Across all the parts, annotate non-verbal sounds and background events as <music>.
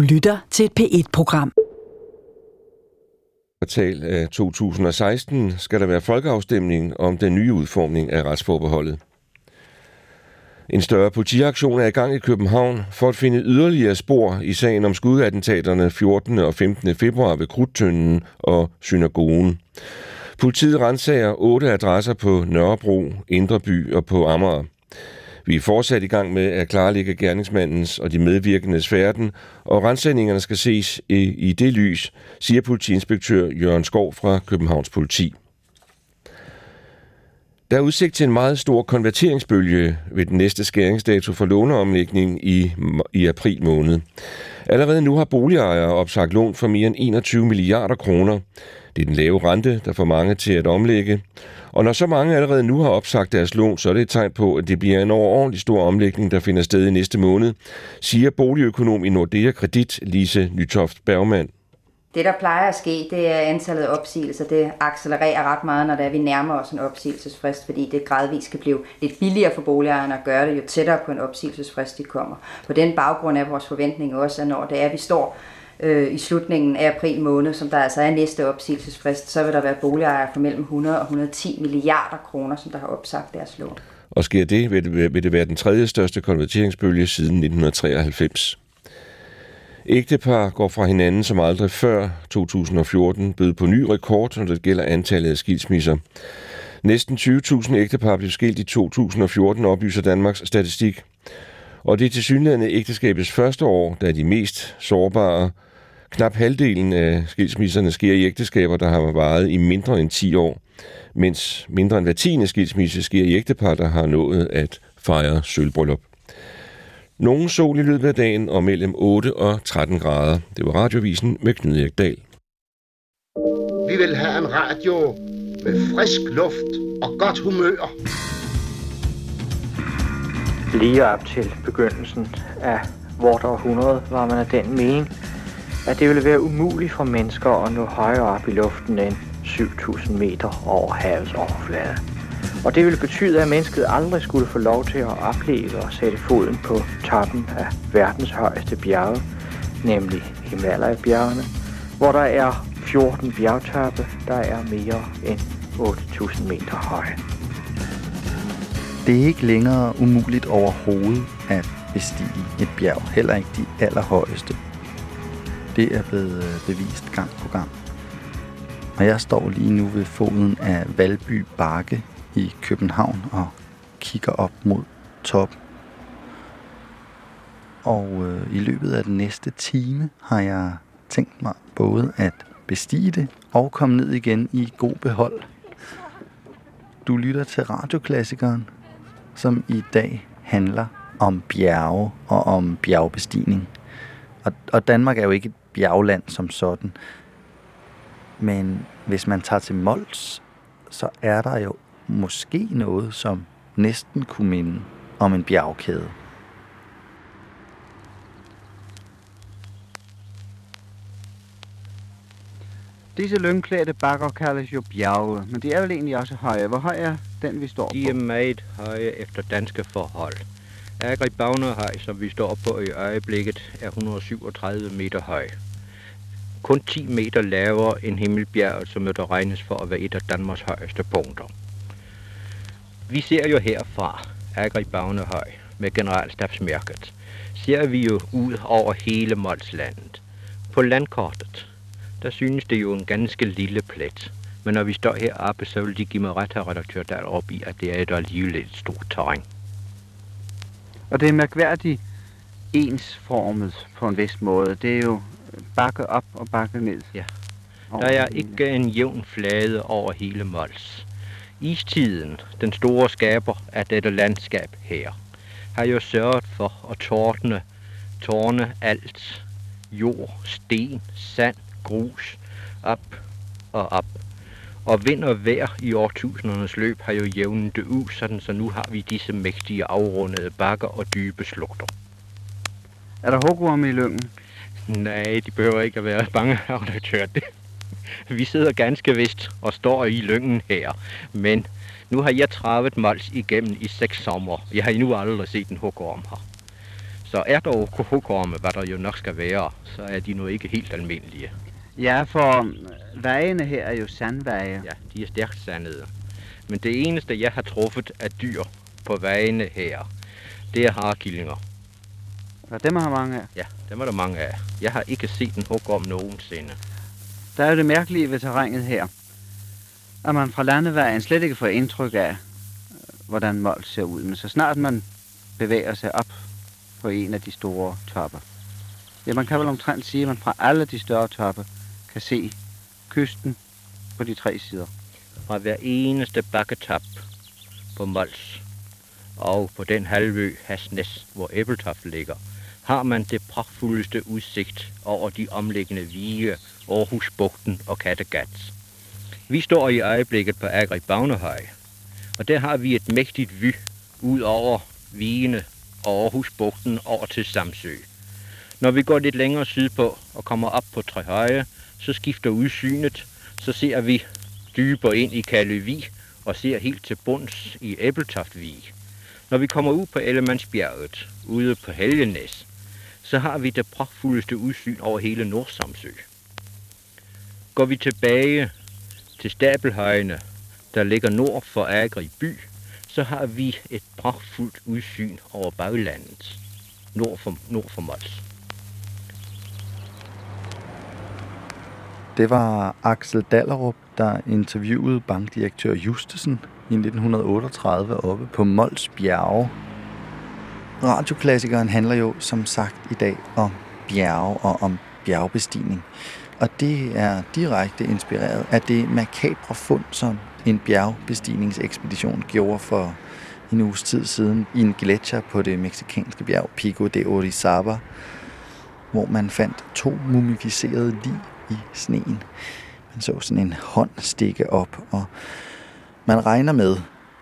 Du lytter til et P1-program. kvartal øh, af 2016 skal der være folkeafstemning om den nye udformning af retsforbeholdet. En større politiaktion er i gang i København for at finde yderligere spor i sagen om skudattentaterne 14. og 15. februar ved Krudtønden og Synagogen. Politiet rensager otte adresser på Nørrebro, Indreby og på Amager. Vi er fortsat i gang med at klarlægge gerningsmandens og de medvirkendes færden, og rensningerne skal ses i, i det lys, siger politiinspektør Jørgen Skov fra Københavns Politi. Der er udsigt til en meget stor konverteringsbølge ved den næste skæringsdato for låneomlægning i, i april måned. Allerede nu har boligejere opsagt lån for mere end 21 milliarder kroner. Det er den lave rente, der får mange til at omlægge. Og når så mange allerede nu har opsagt deres lån, så er det et tegn på, at det bliver en overordentlig stor omlægning, der finder sted i næste måned, siger boligøkonom i Nordea Kredit, Lise Nytoft Bergmann. Det, der plejer at ske, det er antallet af opsigelser. Det accelererer ret meget, når det er, vi nærmer os en opsigelsesfrist, fordi det gradvist skal blive lidt billigere for boligejerne at gøre det, jo tættere på en opsigelsesfrist de kommer. På den baggrund er vores forventning også, at når det er, at vi står øh, i slutningen af april måned, som der altså er næste opsigelsesfrist, så vil der være boligejere for mellem 100 og 110 milliarder kroner, som der har opsagt deres lån. Og sker det, vil det, vil det være den tredje største konverteringsbølge siden 1993. Ægtepar går fra hinanden som aldrig før 2014, bød på ny rekord, når det gælder antallet af skilsmisser. Næsten 20.000 ægtepar blev skilt i 2014, oplyser Danmarks statistik. Og det er til synligheden ægteskabets første år, der er de mest sårbare. Knap halvdelen af skilsmisserne sker i ægteskaber, der har varet i mindre end 10 år, mens mindre end hver tiende skilsmisse sker i ægtepar, der har nået at fejre sølvbryllup. Nogen sol i løbet af dagen og mellem 8 og 13 grader. Det var radiovisen med Knud Erik Dahl. Vi vil have en radio med frisk luft og godt humør. Lige op til begyndelsen af vort århundrede var man af den mening, at det ville være umuligt for mennesker at nå højere op i luften end 7000 meter over havets overflade. Og det ville betyde, at mennesket aldrig skulle få lov til at opleve og sætte foden på toppen af verdens højeste bjerge, nemlig Himalaya-bjergene, hvor der er 14 bjergtoppe, der er mere end 8.000 meter høje. Det er ikke længere umuligt overhovedet at bestige et bjerg, heller ikke de allerhøjeste. Det er blevet øh, bevist gang på gang. Og jeg står lige nu ved foden af Valby Bakke i København og kigger op mod toppen. Og øh, i løbet af den næste time har jeg tænkt mig både at bestige det og komme ned igen i god behold. Du lytter til radioklassikeren, som i dag handler om bjerge og om bjergbestigning. Og, og Danmark er jo ikke et bjergland som sådan. Men hvis man tager til Mols, så er der jo måske noget, som næsten kunne minde om en bjergkæde. Disse lyngklædte bakker kaldes jo bjerge, men de er vel egentlig også høje. Hvor høj er den, vi står på? De er meget høje efter danske forhold. Agribagnehaj, som vi står på i øjeblikket, er 137 meter høj. Kun 10 meter lavere end Himmelbjerget, som jo der regnes for at være et af Danmarks højeste punkter. Vi ser jo herfra, Agribagnehaj med generalstabsmærket, ser vi jo ud over hele Molslandet. På landkortet, der synes det jo en ganske lille plet. Men når vi står heroppe, så vil de give mig ret her redaktør deroppe i, at det er et alligevel et stort terræn. Og det er mærkværdigt ensformet på en vis måde. Det er jo bakke op og bakke ned. Ja. Der er ikke en jævn flade over hele Mols. Istiden, den store skaber af dette landskab her, har jo sørget for at tårne, tårne alt, jord, sten, sand, grus, op og op. Og vind og vejr i årtusindernes løb har jo jævnet det ud, sådan så nu har vi disse mægtige afrundede bakker og dybe slugter. Er der hugorm i lyngen? Nej, de behøver ikke at være bange, redaktør. Det. Vi sidder ganske vist og står i lyngen her, men nu har jeg travet Mols igennem i seks sommer. Jeg har endnu aldrig set en hugorm her. Så er der kohorme, hvad der jo nok skal være, så er de nu ikke helt almindelige. Ja, for vejene her er jo sandveje. Ja, de er stærkt sandede. Men det eneste, jeg har truffet af dyr på vejene her, det er harkillinger. Og dem har mange af. Ja, dem er der mange af. Jeg har ikke set en hugorm nogensinde. Der er jo det mærkelige ved terrænet her, at man fra landevejen slet ikke får indtryk af, hvordan Mols ser ud. Men så snart man bevæger sig op på en af de store topper, ja, man kan vel omtrent sige, at man fra alle de større topper kan se kysten på de tre sider. Fra hver eneste bakketap på Mols og på den halvø Hasnes, hvor Æbeltoft ligger, har man det pragtfuldeste udsigt over de omliggende vige, Aarhusbugten og Kattegat. Vi står i øjeblikket på Agri Bagnehøj, og der har vi et mægtigt vy ud over vigene og Aarhusbugten over til Samsø. Når vi går lidt længere sydpå og kommer op på Trehøje, så skifter udsynet, så ser vi dybere ind i Kaløvi og ser helt til bunds i Æbeltoftvig. Når vi kommer ud på Ellemandsbjerget, ude på Helgenæs, så har vi det pragtfuldeste udsyn over hele Nordsamsø. Går vi tilbage til Stabelhøjene, der ligger nord for Agri by, så har vi et pragtfuldt udsyn over baglandet, nord for, nord for Mols. Det var Axel Dallerup, der interviewede bankdirektør Justesen i 1938 oppe på Mols Bjerge. Radioklassikeren handler jo som sagt i dag om bjerge og om bjergbestigning. Og det er direkte inspireret af det makabre fund, som en bjergbestigningsekspedition gjorde for en uges tid siden i en gletsjer på det meksikanske bjerg Pico de Orizaba, hvor man fandt to mumificerede lig i sneen. Man så sådan en hånd stikke op, og man regner med,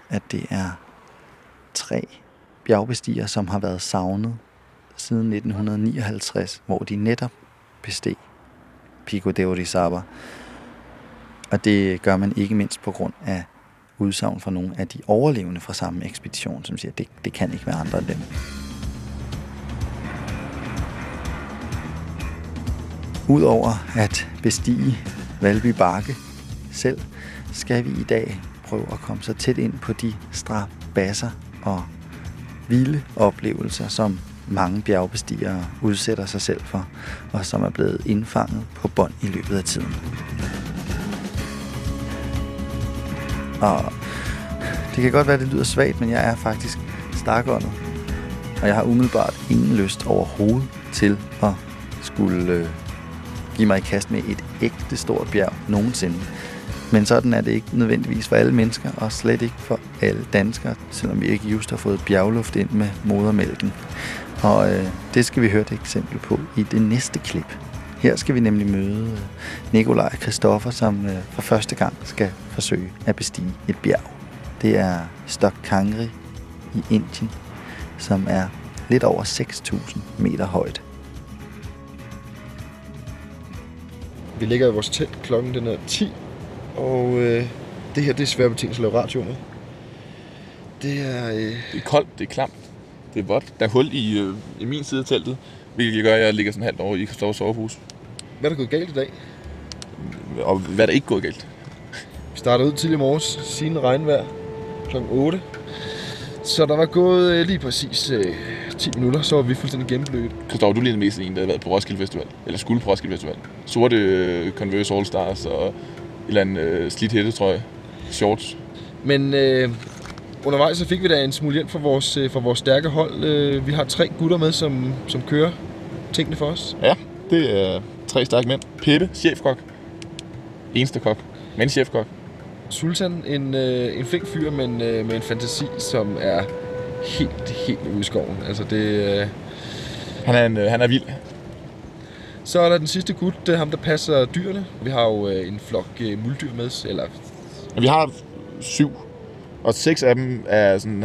at det er tre bjergbestigere, som har været savnet siden 1959, hvor de netop besteg Pico de Orizaba. Og det gør man ikke mindst på grund af udsagn fra nogle af de overlevende fra samme ekspedition, som siger, at det, det kan ikke være andre end dem. Udover at bestige Valby Bakke selv, skal vi i dag prøve at komme så tæt ind på de strabasser og vilde oplevelser, som mange bjergbestigere udsætter sig selv for, og som er blevet indfanget på bånd i løbet af tiden. Og det kan godt være, at det lyder svagt, men jeg er faktisk stakåndet. Og jeg har umiddelbart ingen lyst overhovedet til at skulle øh, give mig i kast med et ægte stort bjerg nogensinde. Men sådan er det ikke nødvendigvis for alle mennesker, og slet ikke for alle danskere, selvom vi ikke just har fået bjergluft ind med modermælken. Og øh, det skal vi høre et eksempel på i det næste klip. Her skal vi nemlig møde øh, Nikolaj Kristoffer, som øh, for første gang skal forsøge at bestige et bjerg. Det er Stok Kangri i Indien, som er lidt over 6.000 meter højt. Vi ligger i vores telt. Klokken den er 10. Og øh, det her, det er svært betingelse at lave radio med. Det er... Øh... Det er koldt, det er klamt, det er vådt. Der er hul i, øh, i min side af teltet, hvilket gør, at jeg ligger sådan halvt over i Kristoffer sovehus. Hvad er der gået galt i dag? Og hvad er der ikke gået galt? Vi startede ud tidlig i morges, siden regnvejr, kl. 8. Så der var gået øh, lige præcis øh, 10 minutter, så var vi fuldstændig gennemblødt. Kristoffer, du ligner mest en, der har været på Roskilde Festival. Eller skulle på Roskilde Festival. Sorte øh, Converse All Stars og et eller andet øh, slidt hætte, tror jeg. Shorts. Men øh, undervejs så fik vi da en smule hjælp fra vores, øh, fra vores stærke hold. Øh, vi har tre gutter med, som, som kører tingene for os. Ja, det er tre stærke mænd. Peppe, chefkok. Eneste kok, men chefkok. Sultan, en, øh, en flink fyr, men øh, med en fantasi, som er helt, helt ude i skoven. Altså det, øh... han, er en, øh, han er vild. Så er der den sidste gut, det er ham, der passer dyrene. Vi har jo øh, en flok øh, muldyr med, eller... Vi har syv, og seks af dem er sådan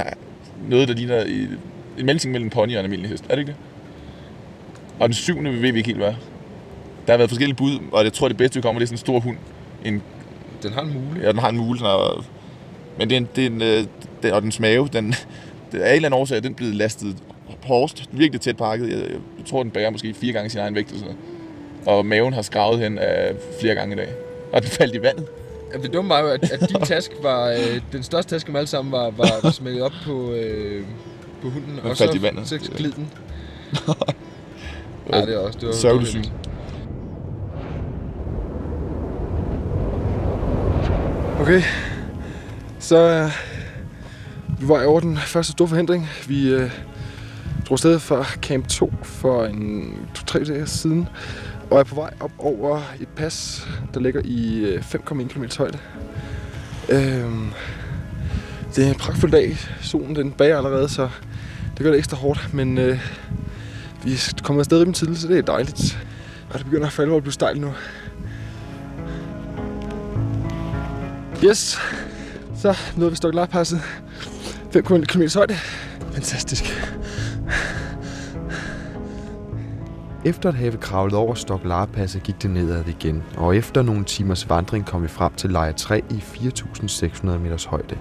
noget, der ligner i, en mellemting mellem pony og en almindelig hest. Er det ikke det? Og den syvende ved vi ikke helt, hvad Der har været forskellige bud, og jeg tror, det bedste, vi kommer, det er sådan en stor hund. En, den har en mule. Ja, den har en mule. Sådan er, men det er en, det er en, den, og dens mave, den, af en eller anden årsag, den blevet lastet hårdest, virkelig tæt pakket. Jeg, jeg tror, den bærer måske fire gange sin egen vægt. Og, sådan noget. og maven har skravet hen af flere gange i dag. Og den faldt i vandet. Ja, det dumme var jo, at, at din <laughs> taske var... Øh, den største taske dem alle sammen var, var smækket op på, øh, på hunden. Den og faldt så, i vandet. så glid den. <laughs> ja, det er også... Det var, Sørgelig syn. Okay, så er vi var over den første store forhindring. Vi øh, drog afsted fra Camp 2 for en 2-3 dage siden, og er på vej op over et pas, der ligger i øh, 5,1 km højde. Øhm, det er en pragtfuld dag. Solen den bager allerede, så det gør det ekstra hårdt, men øh, vi er kommet afsted rimelig tidligt, så det er dejligt. Og det begynder at falde, hvor det bliver stejlt nu. Yes, så nåede vi Stokkelarpasset. 5 km højde. Fantastisk. Efter at have kravlet over Stoklarpasset gik det nedad igen, og efter nogle timers vandring kom vi frem til lejr 3 i 4.600 meters højde.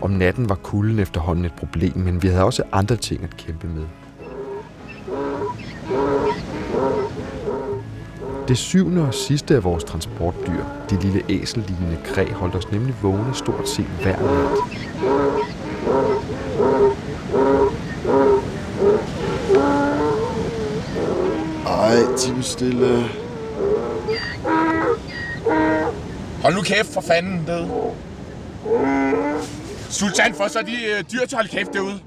Om natten var kulden efterhånden et problem, men vi havde også andre ting at kæmpe med. Det syvende og sidste af vores transportdyr, det lille æsellignende kræ, holdt os nemlig vågne stort set hver nat. Ej, time stille. Hold nu kæft for fanden derude. Sultan, for så er de øh, dyr til at holde kæft derude. Ej,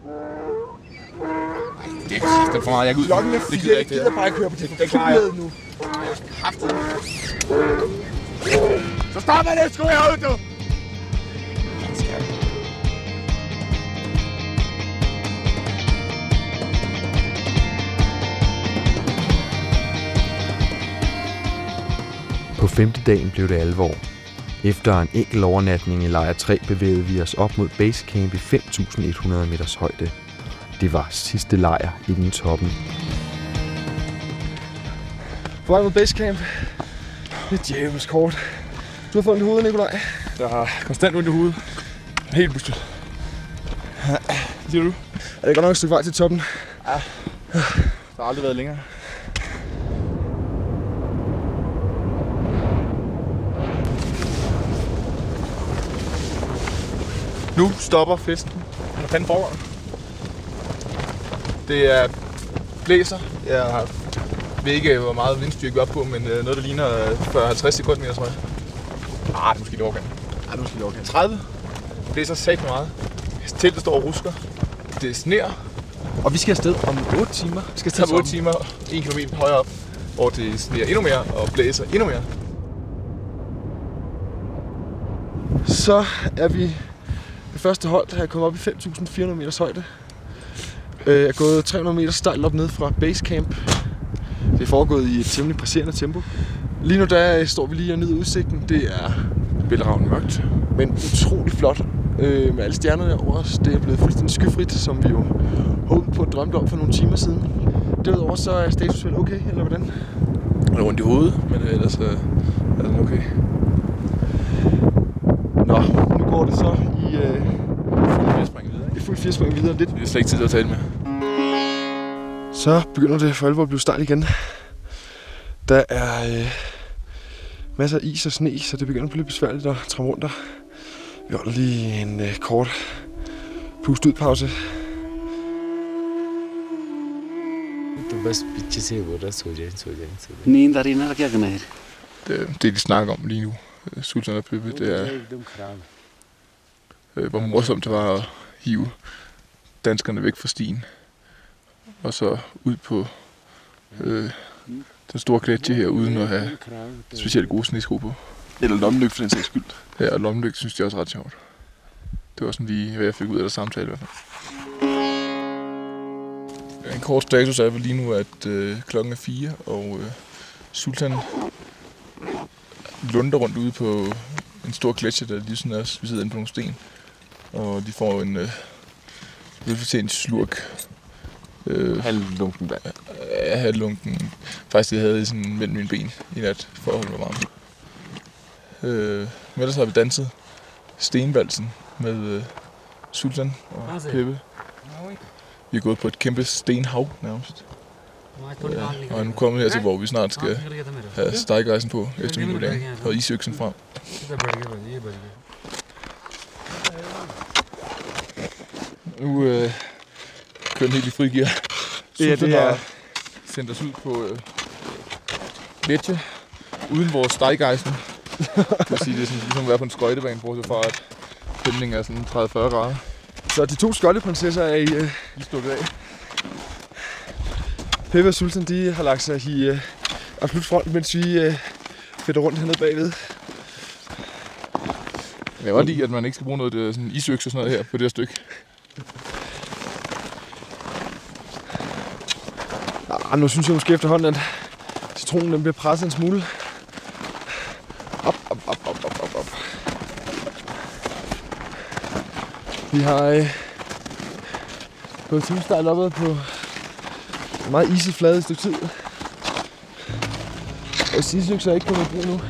det er det er for meget. Jeg går ud. Klokken er Det fire. gider jeg Jeg ikke, det gider bare ikke høre på det. Det klarer jeg. nu. Så stop med det, sgu herude, du! På femte dagen blev det alvor. Efter en enkelt overnatning i lejr 3 bevægede vi os op mod basecamp i 5.100 meters højde. Det var sidste lejr inden toppen. På vej mod basecamp. Det er djævelsk hårdt. Du har fået ondt i hovedet, Nikolaj. Jeg har konstant ondt i hovedet. Helt busket. Siger du? Er det godt nok et stykke vej til toppen? Der har aldrig været længere. Nu stopper festen. Hvad fanden foregår der? Det er blæser. Jeg har ved ikke, hvor meget vindstyrke vi er oppe på, men øh, noget, der ligner øh, 40-50 sekunder, tror jeg. Ah, det er måske lidt overgang. Ej, du skal okay. 30. Det blæser sat meget. Teltet står og rusker. Det sner. Og vi skal afsted om 8 timer. Vi skal Det tager 8 timer, 1 km højere op, hvor det sneer endnu mere og blæser endnu mere. Så er vi det første hold, der er kommet op i 5.400 meters højde. Øh, er gået 300 meter stejlt op ned fra basecamp. Det er foregået i et temmelig presserende tempo. Lige nu der står vi lige og nyder udsigten. Det er bælragende mørkt, men utrolig flot øh, med alle stjernerne over os. Det er blevet fuldstændig skyfrit, som vi jo håbede på at drømte om for nogle timer siden. Derudover så er status vel okay, eller hvordan? Jeg er rundt i hovedet, men øh, ellers øh, er den okay. Nå, nu går det så i, øh, Jeg springer videre. i fuld firespring videre lidt. Det er slet ikke tid til at tale med. Så begynder det for alvor at blive stejlt igen. Der er øh, masser af is og sne, så det begynder at blive lidt besværligt at træmme rundt der. Vi holder lige en øh, kort pust ud pause. तो बस पीछे से बोल रहा सो जाए सो जाए सो जाए नींद आ रही है ना क्या करना है Det, det, de snakker om lige nu, øh, Sultan og Pippi, det er, एकदम खराब øh, hvor morsomt det var at hive danskerne væk fra stien. Og så ud på øh, den store gletsje her, uden at have specielt gode snesko på. Eller lommelygte for den sags skyld. Ja, og lommelygt synes jeg også er ret sjovt. Det var sådan lige, hvad jeg fik ud af der samtale i hvert fald. En kort status er vel lige nu, at øh, klokken er 4, og øh, Sultan lunder rundt ude på en stor gletsjer, der lige sådan er, vi sidder inde på nogle sten. Og de får en øh, velfortjent slurk. Øh, Halvlunken vand. Ja, halvlunken. Faktisk, det havde jeg sådan mellem mine ben i nat, for at holde mig varm. Øh, men ellers har vi danset Stenvalsen med øh, Sultan og Peppe. Vi er gået på et kæmpe stenhav nærmest. Ja, og nu kommet her til, hvor vi snart skal have stejgejsen på efter min vurdering, og isøksen frem. Nu øh, kører den helt i frigear. Ja, det er- sendt os ud på øh, Letje, uden vores stejgejsen. det vil sige, det er sådan, ligesom at være på en skøjtebane, bortset fra at stemningen er sådan 30-40 grader. Så de to skjoldeprinsesser er i... Øh, I stukket af. Peppe og Sultan, de har lagt sig i øh, absolut front, mens vi øh, fætter rundt hernede bagved. Jeg kan godt lide, at man ikke skal bruge noget øh, sådan isøks og sådan noget her på det her stykke. Ah, nu synes jeg måske efterhånden, at citronen den bliver presset en smule. Op, op, op, op, op, op, op. Vi har øh, gået timestejl opad på en meget iset flade et stykke tid. Og sidste er ikke kommet i brug nu.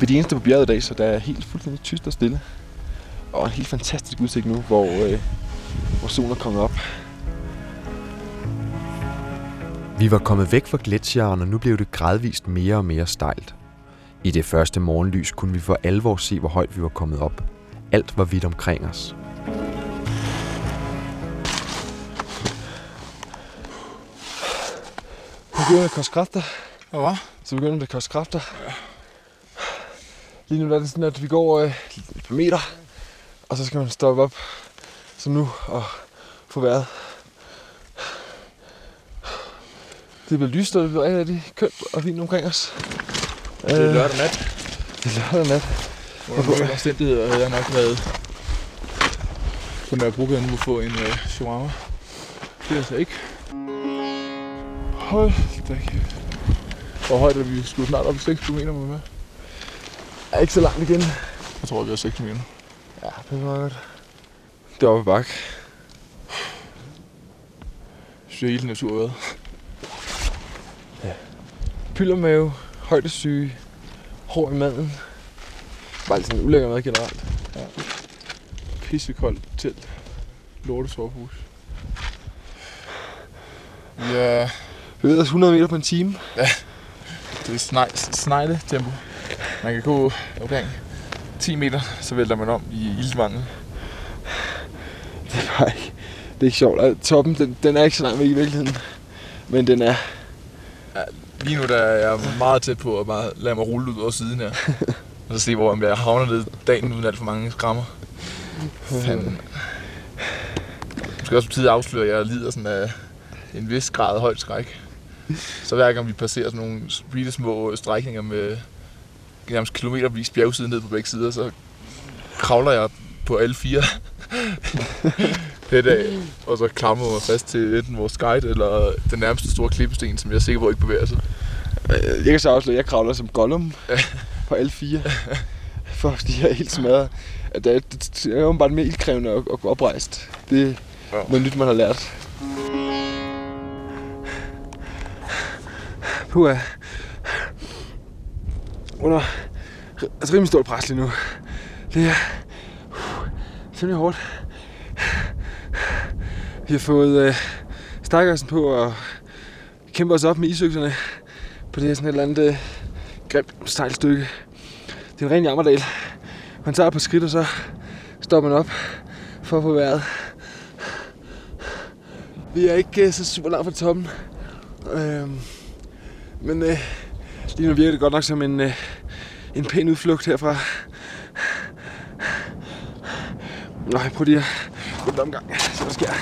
Vi er de eneste på bjerget i dag, så der er helt fuldstændig tyst og stille. Og en helt fantastisk udsigt nu, hvor, øh, hvor solen er kommet op. Vi var kommet væk fra gletsjeren, og nu blev det gradvist mere og mere stejlt. I det første morgenlys kunne vi for alvor se, hvor højt vi var kommet op. Alt var vidt omkring os. Nu begynder det at koste kræfter. Hvad? Så begynder det at koste kræfter. Lige nu er det sådan, at vi går øh, et par meter, og så skal man stoppe op, som nu, og få vejret. Det bliver lyst, og det bliver rigtig, rigtig kønt og fint omkring os. Det er lørdag nat. Det er lørdag nat. Under nogle omstændigheder havde jeg nok været på Nørrebrogade nu at få en øh, shawarma. Det er altså ikke. Hold da kæft. Hvor højt er vi? Skulle snart op i 6 km med. Er ikke så langt igen. Jeg tror, vi er 6 km. Ja, det var godt. Det er oppe ad bakke. Jeg synes, er helt naturværet. Pyldermave, højdesyge, hår i maden. Bare lidt sådan en ulækker mad generelt. Ja. Pissekoldt telt. Lorte sovehus. Ja, Vi bevæger os 100 meter på en time. det er snegle tempo. Man kan gå omkring 10 meter, så vælter man om i ildvangen. Det er bare ikke, det er ikke sjovt. Altså, toppen, den, den er ikke så langt væk i virkeligheden. Men den er... Lige nu der er jeg meget tæt på at bare lade mig rulle ud over siden her. <laughs> og så se, hvor jeg havner ned dagen uden alt for mange skrammer. Fanden. Skal også betyde afsløre, at jeg lider sådan af en vis grad højt skræk. Så hver gang vi passerer sådan nogle bitte små strækninger med nærmest kilometervis bjergside ned på begge sider, så kravler jeg på alle fire <laughs> det af, og så klamrer mig fast til enten vores guide eller den nærmeste store klippesten, som jeg er sikker på ikke bevæger sig. Øh, Jeg kan så afsløre, at jeg kravler som Gollum <laughs> på alle fire. For de er helt smadret. At det, er, det er jo bare mere ildkrævende og, og oprejst. Det er noget nyt, man har lært. Puha. Under altså rimelig stort pres lige nu. Det er uh, simpelthen hårdt. Vi har fået øh, stakkersen på og kæmper os op med isøkserne på det her sådan et eller andet øh, grimt stejlt stykke. Det er en ren jammerdal. Man tager på skridt, og så stopper man op for at få vejret. Vi er ikke øh, så super langt fra toppen. Øh, men øh, lige nu virker det godt nok som en, øh, en pæn udflugt herfra. Nå, jeg prøver lige at gå en omgang, så der sker.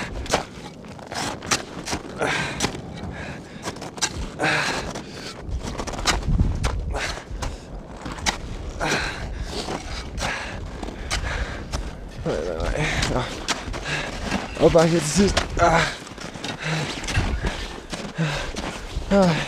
Nej, nej, nej. Nå. Op bare her til sidst. Ah. Ah.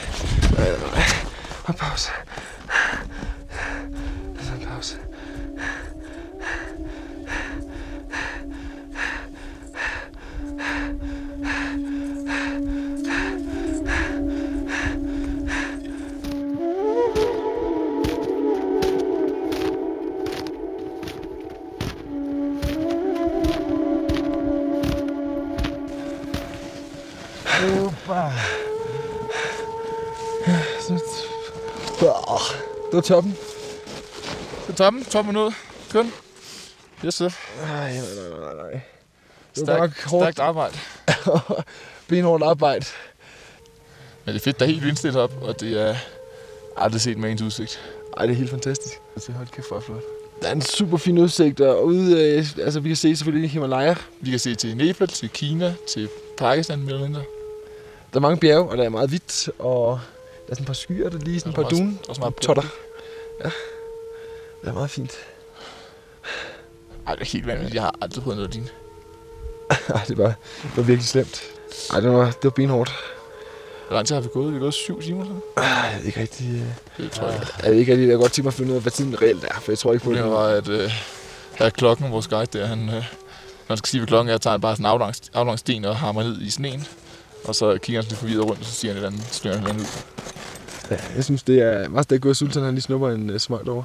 Toppen. Toppen ud. Kun. Yes, sir. Nej, nej, nej, nej, nej. Det var Stærkt, arbejde. <laughs> Benhårdt arbejde. Men det er fedt, der er helt vindstille op, og det er aldrig set med ens udsigt. Ej, det er helt fantastisk. Altså, hold kæft, hvor flot. Der er en super fin udsigt, og ude, øh, altså vi kan se selvfølgelig Himalaya. Vi kan se til Nepal, til Kina, til Pakistan, mere eller mindre. Der er mange bjerge, og der er meget hvidt, og der er sådan et par skyer, der lige sådan et par dune. også meget totter. Ja, det er meget fint. Ej, det er helt vanvittigt. Jeg har aldrig prøvet noget af din. <laughs> Ej, det var, det var virkelig slemt. Ej, det var, det var benhårdt. Hvor lang tid har vi gået? Vi har gået syv timer. Eller? Ej, jeg ved ikke rigtig... øh, Det tror jeg. Jeg ved ikke rigtig, jeg godt tænke mig at finde ud af, hvad tiden reelt er, for jeg tror ikke på det. Problemet var, at øh, her klokken, vores guide der, han, øh, når han skal sige, hvad klokken er, tager han bare sådan en aflang, aflang sten og hammer ned i sneen. Og så kigger han sådan lidt forvirret rundt, og så siger han et eller andet, slynger han ud. Ja, jeg synes, det er meget stærkt gået, at Sultan han lige snupper en uh, smøg over.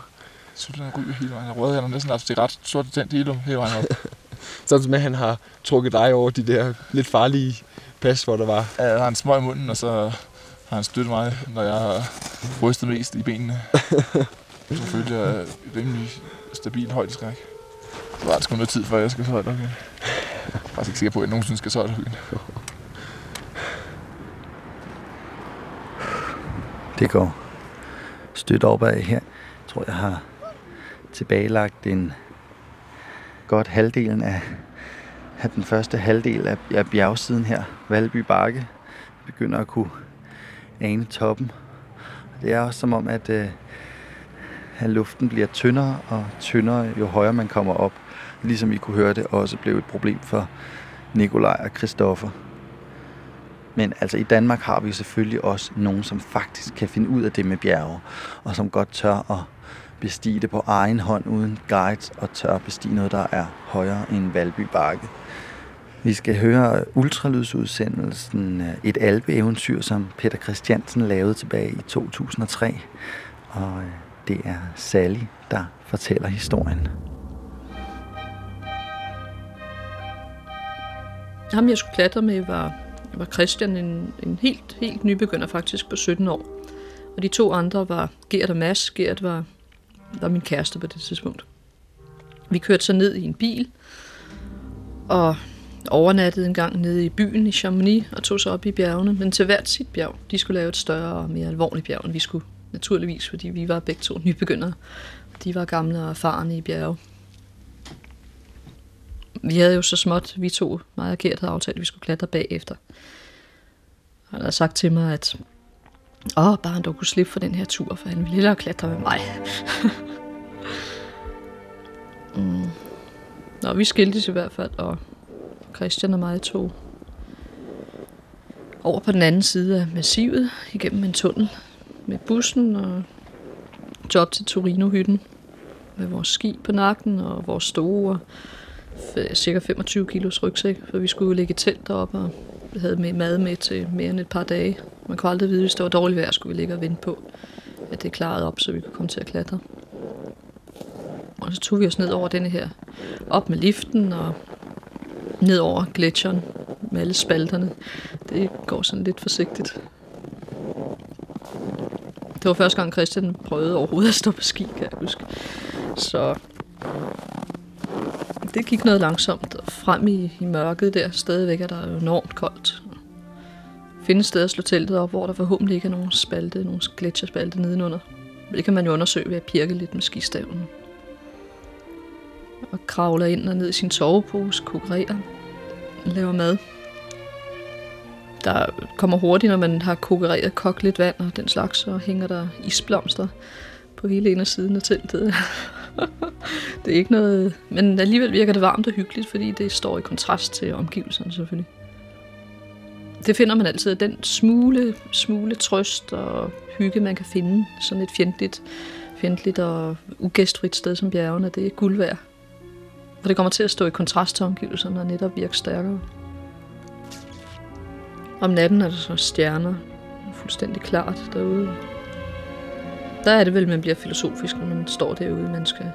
Sultan han ryger hele vejen. Røde, han har næsten haft det ret sort tændt hele, hele vejen op. <laughs> Sådan som at han har trukket dig over de der lidt farlige pas, hvor der var. Ja, jeg har en smøg i munden, og så har han støttet mig, når jeg har rystet mest i benene. Så følte jeg rimelig stabil højdeskræk. Så var det sgu noget tid, før jeg skal så højt op igen. Jeg er faktisk ikke sikker på, at jeg nogensinde skal så højt op igen. Det går stødt opad her. Jeg tror, jeg har tilbagelagt en godt halvdelen af, af den første halvdel af, af bjergsiden her, Valby Bakke. Jeg begynder at kunne ane toppen. Det er også som om, at, øh, at luften bliver tyndere og tyndere, jo højere man kommer op. Ligesom I kunne høre det også blev et problem for Nikolaj og Christoffer. Men altså i Danmark har vi selvfølgelig også nogen, som faktisk kan finde ud af det med bjerge, og som godt tør at bestige det på egen hånd uden guides, og tør bestige noget, der er højere end Valby Bakke. Vi skal høre ultralydsudsendelsen øh, Et alpeeventyr, som Peter Christiansen lavede tilbage i 2003. Og øh, det er Sally, der fortæller historien. Ham, jeg skulle klatre med, var, var Christian, en, en helt, helt nybegynder faktisk på 17 år. Og de to andre var Gert og Mads. Gert var, var min kæreste på det tidspunkt. Vi kørte så ned i en bil, og overnattede en gang nede i byen i Chamonix, og tog så op i bjergene, men til hvert sit bjerg. De skulle lave et større og mere alvorligt bjerg, end vi skulle, naturligvis, fordi vi var begge to nybegyndere. De var gamle og erfarne i bjerge. Vi havde jo så småt, vi to, meget og havde aftalt, at vi skulle klatre bagefter. Han havde sagt til mig, at åh, bare han dog kunne slippe for den her tur, for han ville hellere klatre med mig. <laughs> mm. Nå, vi skiltes i hvert fald, og Christian og mig tog over på den anden side af massivet, igennem en tunnel med bussen og job til Torino-hytten med vores ski på nakken og vores store cirka 25 kilos rygsæk, for vi skulle lægge telt deroppe og havde med mad med til mere end et par dage. Man kunne aldrig vide, hvis det var dårligt vejr, skulle vi ligge og vente på, at det klarede op, så vi kunne komme til at klatre. Og så tog vi os ned over denne her, op med liften og ned over gletsjeren med alle spalterne. Det går sådan lidt forsigtigt. Det var første gang, Christian prøvede overhovedet at stå på ski, kan jeg huske. Så det gik noget langsomt frem i, i mørket der. Stadigvæk er der enormt koldt. Findes sted at slå teltet op, hvor der forhåbentlig ikke er nogen spalte, nogen gletsjerspalte nedenunder. Det kan man jo undersøge ved at pirke lidt med skistaven. Og kravler ind og ned i sin sovepose, kokkerer, laver mad. Der kommer hurtigt, når man har kokkereret kogt lidt vand og den slags, så hænger der isblomster på hele en af siden af teltet. <laughs> det er ikke noget... Men alligevel virker det varmt og hyggeligt, fordi det står i kontrast til omgivelserne selvfølgelig. Det finder man altid, den smule, smule trøst og hygge, man kan finde. Sådan et fjendtligt, fjendtligt og ugæstfrit sted som bjergene, det er guld værd. For det kommer til at stå i kontrast til omgivelserne og netop virke stærkere. Om natten er der så stjerner, fuldstændig klart derude. Der er det vel, man bliver filosofisk, når man står derude. Man skal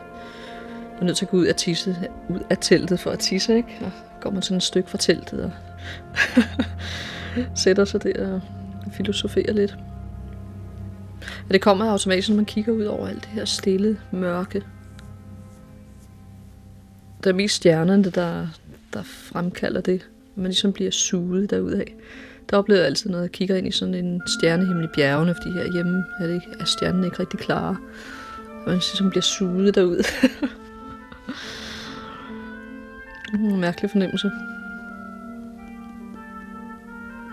man er nødt til at gå ud af, tisse, ud af teltet for at tisse, ikke? Og går man sådan et stykke fra teltet. Og <laughs> sætter sig der og filosoferer lidt. Og det kommer automatisk, når man kigger ud over alt det her stille mørke. Der er mest stjernerne, der, der fremkalder det. Man ligesom bliver suget derudad. Der oplever jeg altid, når jeg kigger ind i sådan en stjernehimmel i bjergene, fordi herhjemme er, det ikke, er stjernen ikke rigtig klare. Og man ligesom bliver suget derud. <laughs> en mærkelig fornemmelse.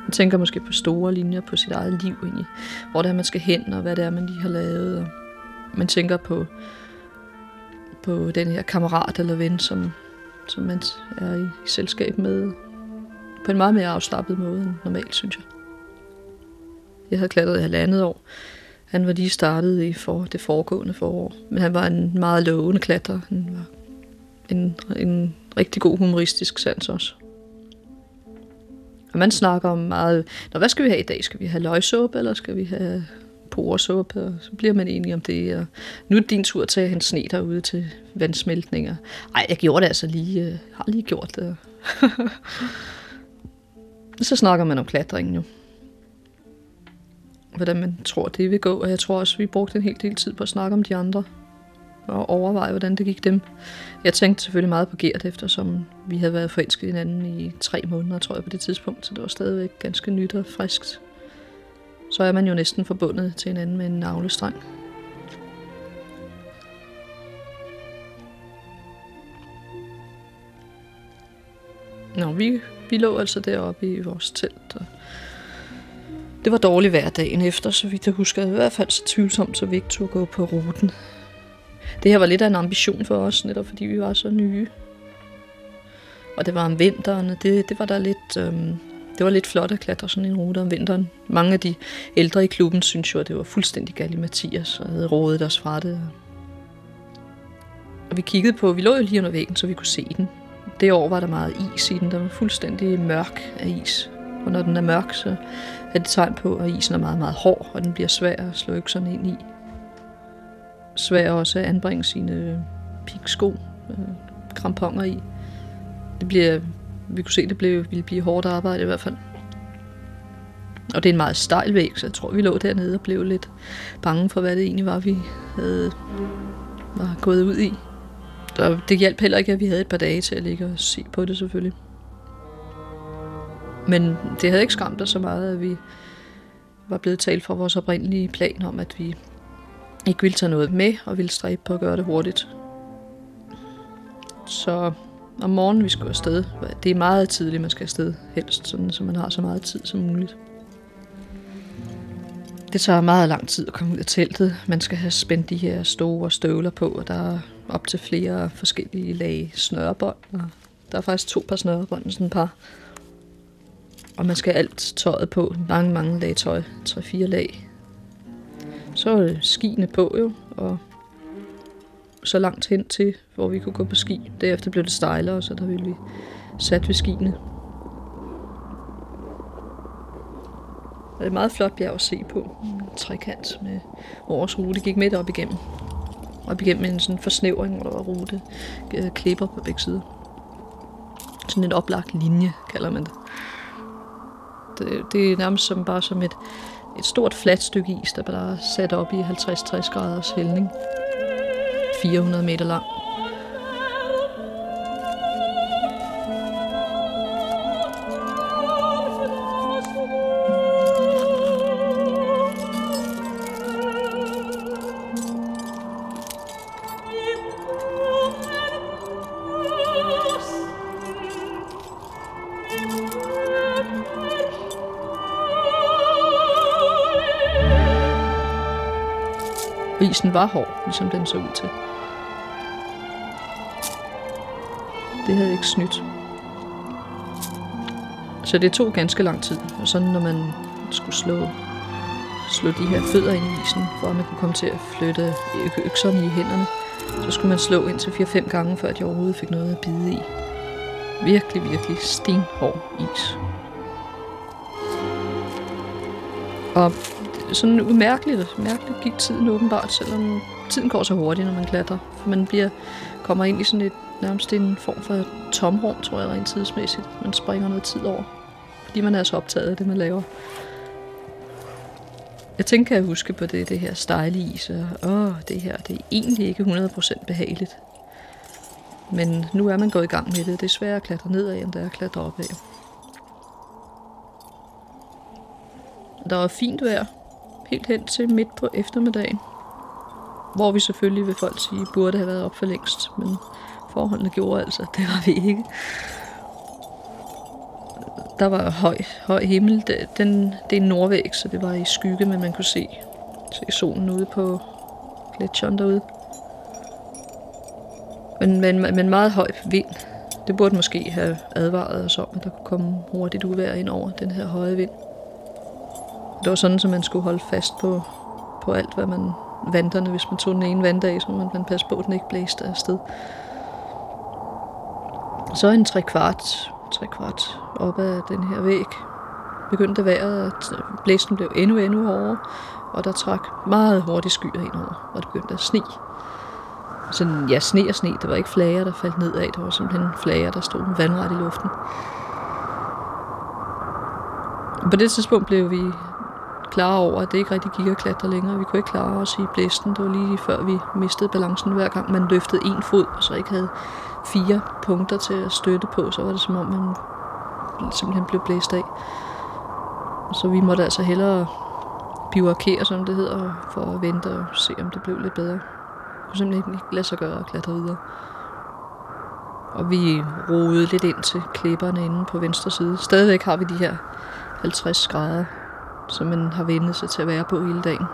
Man tænker måske på store linjer på sit eget liv egentlig. Hvor det er, man skal hen, og hvad det er, man lige har lavet. Og man tænker på, på den her kammerat eller ven, som, som man er i, i selskab med. På en meget mere afslappet måde end normalt, synes jeg. Jeg havde klatret i halvandet år. Han var lige startet i for, det foregående forår. Men han var en meget lovende klatrer. Han var en, en rigtig god humoristisk sans også. Og man snakker om meget, Nå, hvad skal vi have i dag? Skal vi have løgsuppe, eller skal vi have poresuppe? Og så bliver man enige om det. Og nu er det din tur til at hente sne derude til vandsmeltninger. Ej, jeg gjorde det altså lige. Jeg har lige gjort det. <laughs> så snakker man om klatringen jo. Hvordan man tror, det vil gå. Og jeg tror også, vi brugte en hel del tid på at snakke om de andre og overveje, hvordan det gik dem. Jeg tænkte selvfølgelig meget på Gert, eftersom vi havde været forelsket i hinanden i tre måneder, tror jeg, på det tidspunkt, så det var stadigvæk ganske nyt og friskt. Så er man jo næsten forbundet til hinanden med en navlestreng. Nå, vi, vi lå altså deroppe i vores telt, og det var dårligt hver dagen efter, så vidt jeg husker. I hvert fald så tvivlsomt, så vi ikke tog gå på ruten. Det her var lidt af en ambition for os, netop fordi vi var så nye. Og det var om vinteren, og det, det var der lidt... Øhm, det var lidt flot at klatre sådan en rute om vinteren. Mange af de ældre i klubben synes jo, at det var fuldstændig galt i Mathias, og havde rådet os fra det. Og vi kiggede på, vi lå jo lige under væggen, så vi kunne se den. Det år var der meget is i den, der var fuldstændig mørk af is. Og når den er mørk, så er det tegn på, at isen er meget, meget hård, og den bliver svær at slå økserne ind i svær også at anbringe sine piksko, øh, øh kramponer i. Det bliver, vi kunne se, at det blev, ville blive hårdt arbejde i hvert fald. Og det er en meget stejl væg, så jeg tror, vi lå dernede og blev lidt bange for, hvad det egentlig var, vi havde var gået ud i. Der, det hjalp heller ikke, at vi havde et par dage til at ligge og se på det selvfølgelig. Men det havde ikke skræmt os så meget, at vi var blevet talt fra vores oprindelige plan om, at vi ikke ville tage noget med, og ville stræbe på at gøre det hurtigt. Så om morgenen vi skulle afsted. Det er meget tidligt, man skal afsted helst, sådan, så man har så meget tid som muligt. Det tager meget lang tid at komme ud af teltet. Man skal have spændt de her store støvler på, og der er op til flere forskellige lag snørebånd. Og der er faktisk to par snørebånd, sådan et par. Og man skal have alt tøjet på. Mange, mange lag tøj. Tre-fire lag. Så er det skiene på jo, og så langt hen til, hvor vi kunne gå på ski. Derefter blev det stejlere, så der ville vi sat ved skiene. Det er et meget flot bjerg at se på. En trekant med vores rute gik midt op igennem. Op igennem en sådan forsnævring, hvor der var rute øh, klipper på begge sider. Sådan en oplagt linje, kalder man det. Det, det er nærmest som, bare som et, et stort fladt stykke is, der bare er sat op i 50-60 graders hældning. 400 meter lang. Isen var hård, ligesom den så ud til. Det havde ikke snydt. Så det tog ganske lang tid. Og sådan når man skulle slå, slå de her fødder ind i isen, for at man kunne komme til at flytte økserne i hænderne, så skulle man slå indtil 4-5 gange, før de overhovedet fik noget at bide i. Virkelig, virkelig stenhård is. Og sådan umærkeligt, mærkeligt gik tiden åbenbart, selvom tiden går så hurtigt, når man klatrer. For man bliver, kommer ind i sådan et, nærmest en form for tomrum, tror jeg, rent tidsmæssigt. Man springer noget tid over. fordi man er så optaget af det, man laver. Jeg tænker, at jeg huske på det, det her stejle is, og åh, det her, det er egentlig ikke 100% behageligt. Men nu er man gået i gang med det. Det er sværere at klatre nedad, end det er at klatre opad. Der var fint vejr, helt hen til midt på eftermiddagen. Hvor vi selvfølgelig, vil folk sige, burde have været op for længst. Men forholdene gjorde altså, at det var vi ikke. Der var høj, høj himmel. Det- Den, det er en nordvæg, så det var i skygge, men man kunne se, se solen ude på gletsjeren derude. Men, men, men meget høj vind. Det burde måske have advaret os om, at der kunne komme hurtigt uvejr ind over den her høje vind. Det var sådan, at man skulle holde fast på, på alt, hvad man vanterne, hvis man tog den ene vand af, så man, man passe på, at den ikke blæste afsted. Så en tre kvart, tre kvart op ad den her væg, begyndte vejret, at blæsten blev endnu, endnu hårdere, og der trak meget hurtigt skyer ind over, og det begyndte at sne. Sådan, ja, sne og sne, det var ikke flager, der faldt nedad, det var simpelthen flager, der stod vandret i luften. På det tidspunkt blev vi klare over, at det ikke rigtig gik at klatre længere. Vi kunne ikke klare os i blæsten. Det var lige før vi mistede balancen hver gang man løftede en fod, og så ikke havde fire punkter til at støtte på, så var det som om man simpelthen blev blæst af. Så vi måtte altså hellere bivarkere, som det hedder, for at vente og se, om det blev lidt bedre. Det kunne simpelthen ikke lade sig gøre at klatre videre. Og vi roede lidt ind til klipperne inde på venstre side. Stadigvæk har vi de her 50 grader, som man har vendt sig til at være på hele dagen.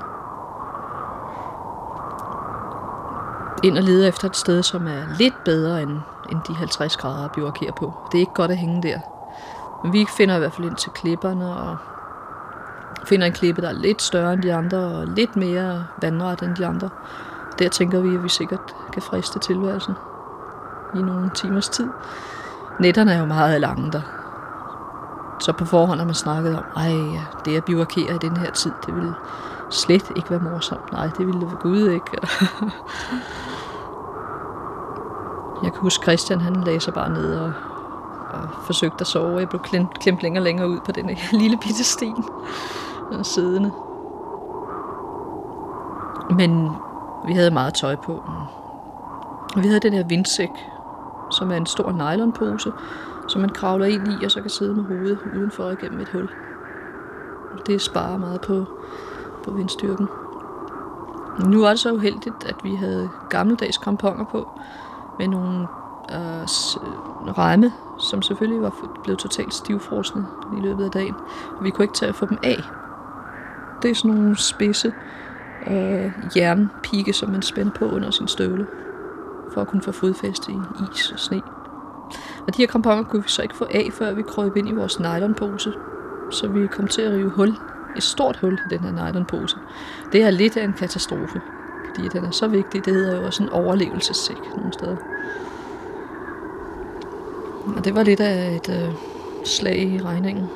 Ind og lede efter et sted, som er lidt bedre end, end de 50 grader, vi bivakere på. Det er ikke godt at hænge der. Men vi finder i hvert fald ind til klipperne, og finder en klippe, der er lidt større end de andre, og lidt mere vandret end de andre. Der tænker vi, at vi sikkert kan friste tilværelsen i nogle timers tid. Netterne er jo meget lange der. Så på forhånd har man snakket om, ej, det at bivarkere i den her tid, det ville slet ikke være morsomt. Nej, det ville det Gud ikke. <laughs> Jeg kan huske, Christian han lagde sig bare ned og, og forsøgte at sove. Jeg blev klemt, klemt længere og længere ud på den <laughs> lille bitte sten. Og siddende. Men vi havde meget tøj på. Og vi havde den her vindsæk, som er en stor nylonpose, som man kravler ind i, og så kan sidde med hovedet udenfor igennem et hul. Det sparer meget på, på vindstyrken. Nu var det så uheldigt, at vi havde gammeldags kramponer på, med nogle øh, ramme, remme, som selvfølgelig var blevet totalt stivfrosne i løbet af dagen. Og vi kunne ikke tage at få dem af. Det er sådan nogle spidse øh, jernpigge, som man spænder på under sin støvle, for at kunne få fodfæste i is og sne. Og de her kramponer kunne vi så ikke få af, før vi krøb ind i vores nylonpose. Så vi kom til at rive hul, et stort hul i den her nylonpose. Det er lidt af en katastrofe, fordi den er så vigtig. Det hedder jo også en overlevelsessæk nogle steder. Og det var lidt af et øh, slag i regningen.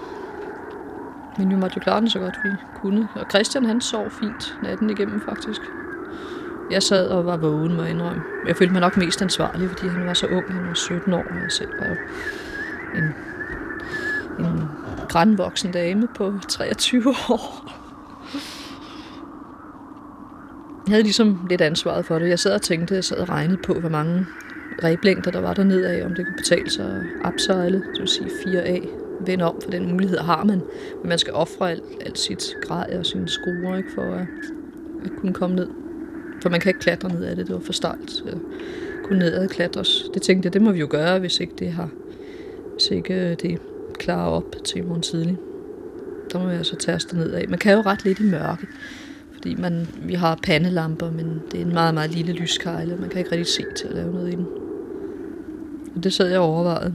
Men vi måtte jo klare den så godt vi kunne. Og Christian han sov fint natten igennem faktisk. Jeg sad og var vågen, må jeg indrømme. Jeg følte mig nok mest ansvarlig, fordi han var så ung. Han var 17 år, og jeg selv var en, en grænvoksen dame på 23 år. Jeg havde ligesom lidt ansvaret for det. Jeg sad og tænkte, jeg sad og regnede på, hvor mange reblængder der var dernede af, om det kunne betale sig at upsejle, det vil sige 4A, vende om, for den mulighed har man. Men man skal ofre alt, alt sit grej og sine skruer, ikke, for at, at kunne komme ned. For man kan ikke klatre ned af det, det var for stejlt. Så kunne nedad klatres. Det tænkte jeg, det må vi jo gøre, hvis ikke det har, hvis ikke øh, det klarer op til morgen tidlig. Der må vi så tage ned af. Man kan jo ret lidt i mørke, fordi man, vi har pandelamper, men det er en meget, meget lille lyskejle. Man kan ikke rigtig se til at lave noget i den. Og det sad jeg overvejet.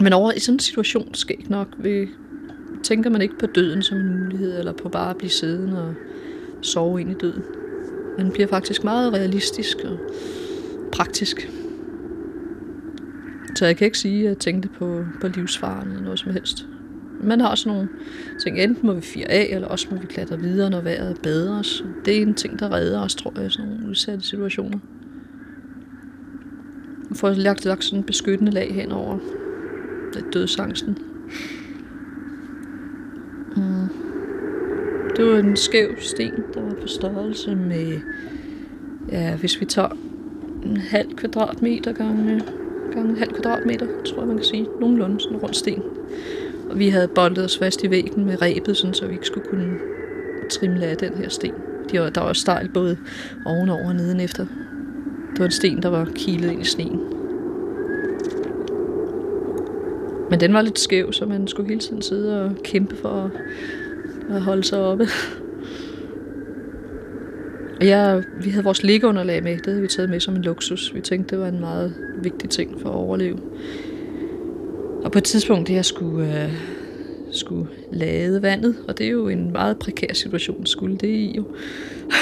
Men over i sådan en situation, skal ikke nok, vi, tænker man ikke på døden som en mulighed, eller på bare at blive siddende og sove ind i døden. Man bliver faktisk meget realistisk og praktisk. Så jeg kan ikke sige, at jeg tænkte på, på livsfaren eller noget som helst. Man har også nogle ting, enten må vi fire af, eller også må vi klatre videre, når vejret er bedre. Så det er en ting, der redder os, tror jeg, i sådan nogle udsatte situationer. Man får lagt, lagt sådan en beskyttende lag hen over dødsangsten. Mm. Det var en skæv sten, der var på størrelse med, ja, hvis vi tager en halv kvadratmeter gange, gange en halv kvadratmeter, tror jeg man kan sige. Nogenlunde sådan en rund sten. Og vi havde boldet os fast i væggen med rebet, sådan, så vi ikke skulle kunne trimle af den her sten. De var, der var stejl både ovenover og nedenefter. Det var en sten, der var kilet ind i sneen. Men den var lidt skæv, så man skulle hele tiden sidde og kæmpe for at, at holde sig oppe. Og jeg, vi havde vores liggeunderlag med. Det havde vi taget med som en luksus. Vi tænkte, det var en meget vigtig ting for at overleve. Og på et tidspunkt, det jeg skulle, øh, skulle lade vandet, og det er jo en meget prekær situation, skulle det i jo.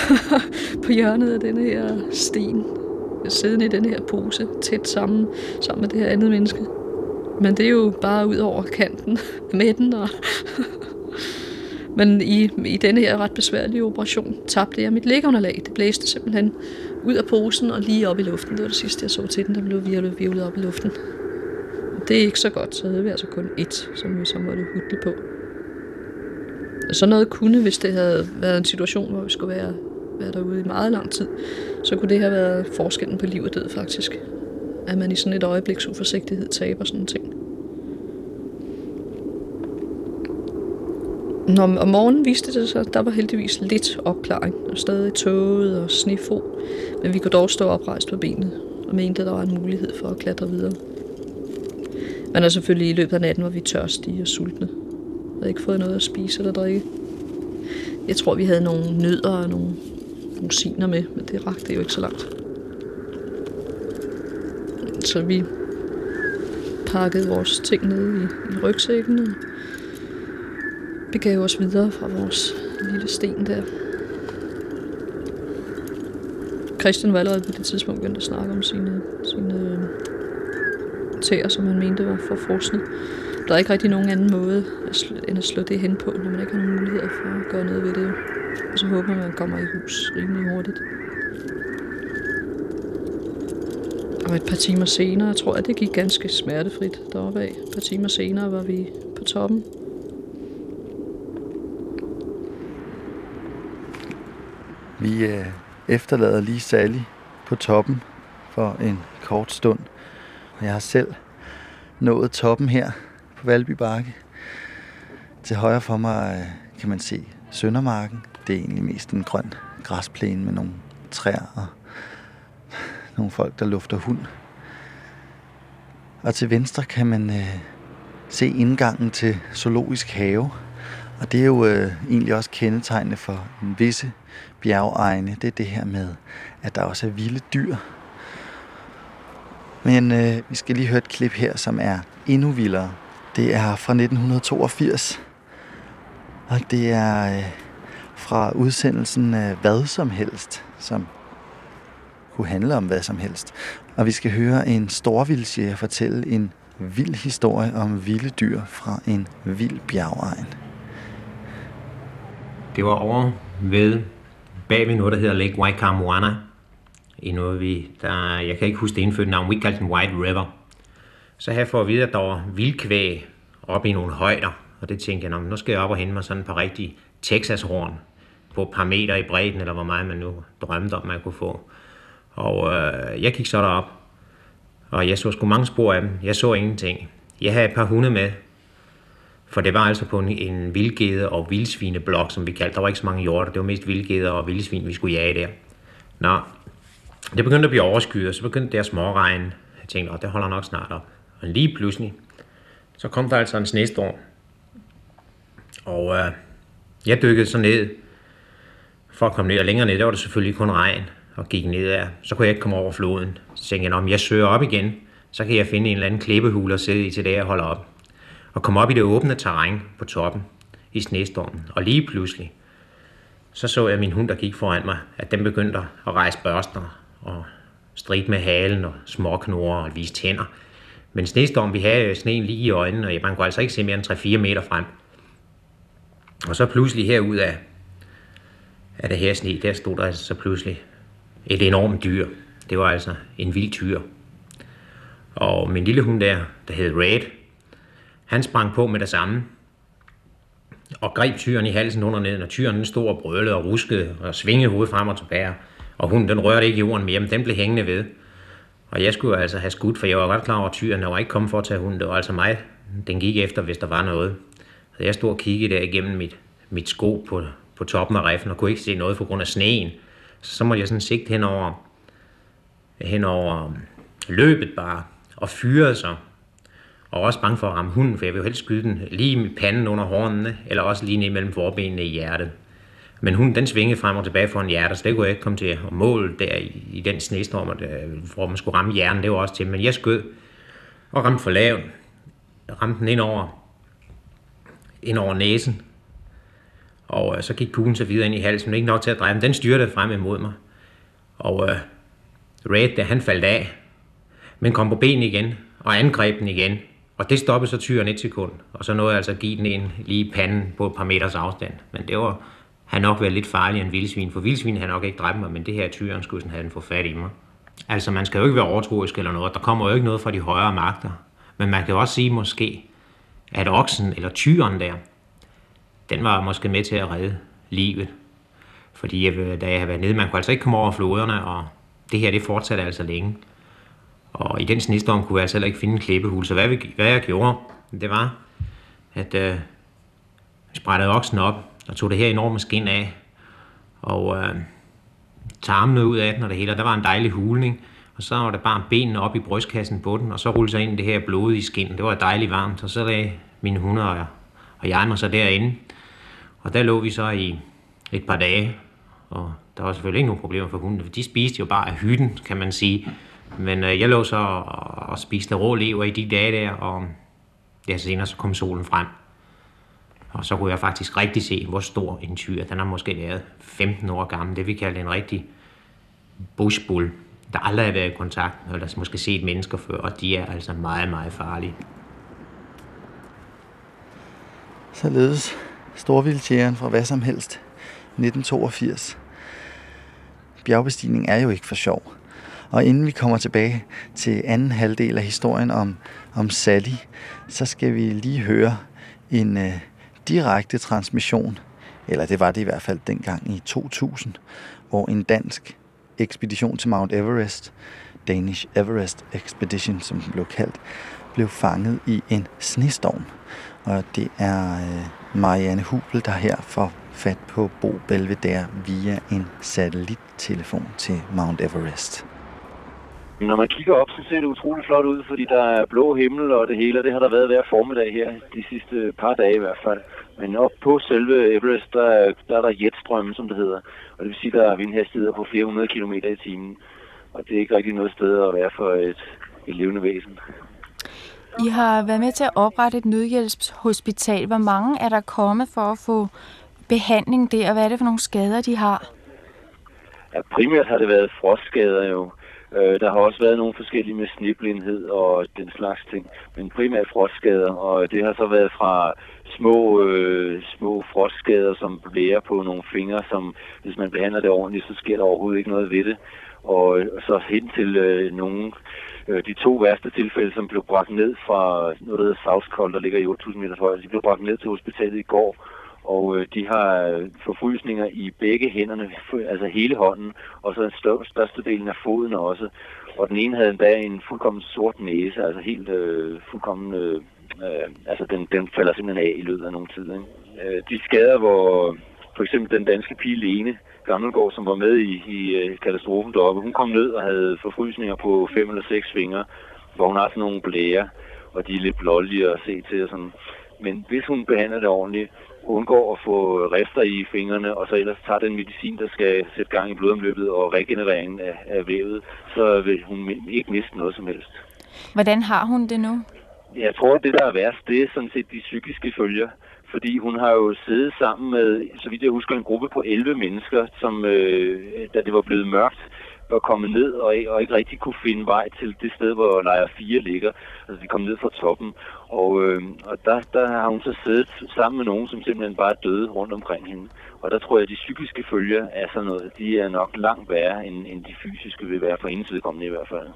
<laughs> på hjørnet af denne her sten, siddende i den her pose, tæt sammen, sammen med det her andet menneske. Men det er jo bare ud over kanten med den. Og <laughs> Men i, i denne her ret besværlige operation tabte jeg mit lægeunderlag. Det blæste simpelthen ud af posen og lige op i luften. Det var det sidste, jeg så til den, der blev virvlet, op i luften. Det er ikke så godt, så havde vi altså kun ét, som vi så måtte hudle på. Så noget kunne, hvis det havde været en situation, hvor vi skulle være, være derude i meget lang tid, så kunne det have været forskellen på liv og død faktisk. At man i sådan et øjebliks uforsigtighed taber sådan en ting. Når, om morgenen viste det sig, der var heldigvis lidt opklaring, og stadig tåget og snefo, men vi kunne dog stå oprejst på benet, og mente, at der var en mulighed for at klatre videre. Men er selvfølgelig i løbet af natten var vi tørstige og sultne. Vi havde ikke fået noget at spise eller drikke. Jeg tror, vi havde nogle nødder og nogle rosiner med, men det rakte jo ikke så langt. Så vi pakkede vores ting ned i, i rygsækken og begav os videre fra vores lille sten der. Christian var allerede på det tidspunkt begyndt at snakke om sine, sine øh, tæer, som han mente var for frosne. Der er ikke rigtig nogen anden måde end at slå det hen på, når man ikke har nogen muligheder for at gøre noget ved det. Og så håber man, at man kommer i hus rimelig hurtigt. Og et par timer senere, jeg tror, jeg, det gik ganske smertefrit deroppe af. Et par timer senere var vi på toppen. Vi øh, efterlader lige Sally på toppen for en kort stund. Og jeg har selv nået toppen her på Valby Bakke. Til højre for mig øh, kan man se Søndermarken. Det er egentlig mest en grøn græsplæne med nogle træer og nogle folk, der lufter hund. Og til venstre kan man øh, se indgangen til Zoologisk Have. Og det er jo øh, egentlig også kendetegnende for en visse bjergegne. Det er det her med, at der også er vilde dyr. Men øh, vi skal lige høre et klip her, som er endnu vildere. Det er fra 1982. Og det er øh, fra udsendelsen øh, Hvad som helst, som kunne handle om hvad som helst. Og vi skal høre en storvildsjæger fortælle en vild historie om vilde dyr fra en vild bjergegn. Det var over ved bag ved noget, der hedder Lake Waikamoana. I noget, vi, der, jeg kan ikke huske det indfødte navn, vi kaldte den White River. Så her får at vide, at der var vildkvæg op i nogle højder. Og det tænkte jeg, nu skal jeg op og hente mig sådan et par rigtige Texas-horn på et par meter i bredden, eller hvor meget man nu drømte om, man kunne få. Og øh, jeg gik så derop, og jeg så sgu mange spor af dem. Jeg så ingenting. Jeg havde et par hunde med, for det var altså på en, en vildgede og vildsvineblok, som vi kaldte. Der var ikke så mange hjorter, det var mest vildgeder og vildsvin, vi skulle jage der. Nå, det begyndte at blive overskyet, og så begyndte det at småregne. Jeg tænkte, at det holder nok snart op. Og lige pludselig, så kom der altså en snestorm. Og øh, jeg dykkede så ned, for at komme ned og længere ned, der var det selvfølgelig kun regn, og gik ned af. Så kunne jeg ikke komme over floden. Så tænkte jeg, om jeg søger op igen, så kan jeg finde en eller anden klippehule og sidde i til det, jeg holder op og kom op i det åbne terræn på toppen i snestormen. Og lige pludselig, så så jeg min hund, der gik foran mig, at den begyndte at rejse børster og strid med halen og småknurrer og vise tænder. Men snestorm, vi havde sneen lige i øjnene, og man kunne altså ikke se mere end 3-4 meter frem. Og så pludselig herud af, af det her sne, der stod der altså så pludselig et enormt dyr. Det var altså en vild tyr. Og min lille hund der, der hed Red, han sprang på med det samme, og greb tyren i halsen under neden, og tyren den stod og brølede og ruskede og svingede hovedet frem og tilbage. Og hun, den rørte ikke jorden mere, men den blev hængende ved. Og jeg skulle altså have skudt, for jeg var godt klar over, at tyren var ikke kommet for at tage hunden. Det var altså mig, den gik efter, hvis der var noget. Så jeg stod og kiggede der igennem mit, mit sko på, på toppen af riffen, og kunne ikke se noget på grund af sneen. Så, så måtte jeg sådan sigte hen over, hen over løbet bare, og fyrede sig. Og også bange for at ramme hunden, for jeg ville jo helst skyde den lige i panden under hornene, eller også lige ned mellem forbenene i hjertet. Men hunden den svingede frem og tilbage foran hjertet, så det kunne jeg ikke komme til at måle der i, i den snestorm, øh, hvor man skulle ramme hjernen, det var også til. Men jeg skød og ramte for lavt. Ramte den ind over, ind over næsen, og øh, så gik kuglen så videre ind i halsen, men ikke nok til at dreje, men den styrte frem imod mig. Og øh, Red, der han faldt af, men kom på ben igen, og angreb den igen. Og det stoppede så tyren et sekund, og så nåede jeg altså at give den en lige i panden på et par meters afstand. Men det var, han nok været lidt farligere end vildsvin, for vildsvin har nok ikke dræbt mig, men det her tyren skulle sådan have den få fat i mig. Altså, man skal jo ikke være overtroisk eller noget. Der kommer jo ikke noget fra de højere magter. Men man kan jo også sige måske, at oksen eller tyren der, den var måske med til at redde livet. Fordi jeg, da jeg havde været nede, man kunne altså ikke komme over floderne, og det her, det fortsatte altså længe. Og i den snestorm kunne jeg altså heller ikke finde en klippehul. Så hvad, vi, hvad jeg gjorde, det var, at øh, jeg sprættede oksen op og tog det her enorme skin af. Og øh, tarmene ud af den og det hele. Og der var en dejlig hulning. Og så var der bare benene op i brystkassen på den, og så rullede sig ind i det her blodige skin. Det var dejligt varmt, og så lagde mine hunde og, og jeg mig så derinde. Og der lå vi så i et par dage, og der var selvfølgelig ikke nogen problemer for hundene, for de spiste jo bare af hytten, kan man sige. Men øh, jeg lå så og, og spiste rå lever i de dage der, og ja, senere så kom solen frem. Og så kunne jeg faktisk rigtig se, hvor stor en tyr. Den har måske været 15 år gammel. Det vi kalder en rigtig bushbull, der aldrig har været i kontakt, eller måske set mennesker før, og de er altså meget, meget farlige. Således storvildtjæren fra hvad som helst 1982. Bjergbestigning er jo ikke for sjov. Og inden vi kommer tilbage til anden halvdel af historien om, om Sally, så skal vi lige høre en øh, direkte transmission, eller det var det i hvert fald dengang i 2000, hvor en dansk ekspedition til Mount Everest, Danish Everest Expedition, som den blev kaldt, blev fanget i en snestorm. Og det er øh, Marianne Hubel, der her får fat på Bo Belvedere via en satellittelefon til Mount Everest. Når man kigger op, så ser det utrolig flot ud, fordi der er blå himmel og det hele, og det har der været hver formiddag her, de sidste par dage i hvert fald. Men op på selve Everest, der, der er der jetstrømme, som det hedder. Og det vil sige, der er vindhastigheder på flere hundrede kilometer i timen. Og det er ikke rigtig noget sted at være for et, et levende væsen. I har været med til at oprette et nødhjælpshospital. Hvor mange er der kommet for at få behandling der, og hvad er det for nogle skader, de har? Ja, primært har det været frostskader jo. Øh, der har også været nogle forskellige med sniblindhed og den slags ting, men primært frostskader, og det har så været fra små, øh, små frostskader, som blærer på nogle fingre, som hvis man behandler det ordentligt, så sker der overhovedet ikke noget ved det. Og, og så hen til øh, nogle, øh, de to værste tilfælde, som blev bragt ned fra noget, der hedder South Cold, der ligger i 8.000 meter højde, de blev bragt ned til hospitalet i går, og øh, de har øh, forfrysninger i begge hænderne, <laughs> altså hele hånden, og så den største, største delen af foden også. Og den ene havde endda en fuldkommen sort næse, altså helt øh, fuldkommen, øh, øh, altså den, den falder simpelthen af i løbet af nogle tid. Ikke? Øh, de skader, hvor for eksempel den danske pige Lene Gammelgaard, som var med i, i øh, katastrofen deroppe, hun kom ned og havde forfrysninger på fem eller seks fingre, hvor hun har sådan nogle blære, og de er lidt blålige at se til og sådan. Men hvis hun behandler det ordentligt, undgår at få rester i fingrene, og så ellers tager den medicin, der skal sætte gang i blodomløbet og regenereringen af, af vævet, så vil hun ikke miste noget som helst. Hvordan har hun det nu? Jeg tror, det der er værst, det er sådan set de psykiske følger. Fordi hun har jo siddet sammen med, så vidt jeg husker, en gruppe på 11 mennesker, som øh, da det var blevet mørkt, var kommet ned og, og ikke rigtig kunne finde vej til det sted, hvor lejr 4 ligger. Altså de kom ned fra toppen, og, øh, og der, der har hun så siddet sammen med nogen, som simpelthen bare døde rundt omkring hende. Og der tror jeg, at de psykiske følger er sådan noget, de er nok langt værre, end, end de fysiske vil være for hendes vedkommende i hvert fald.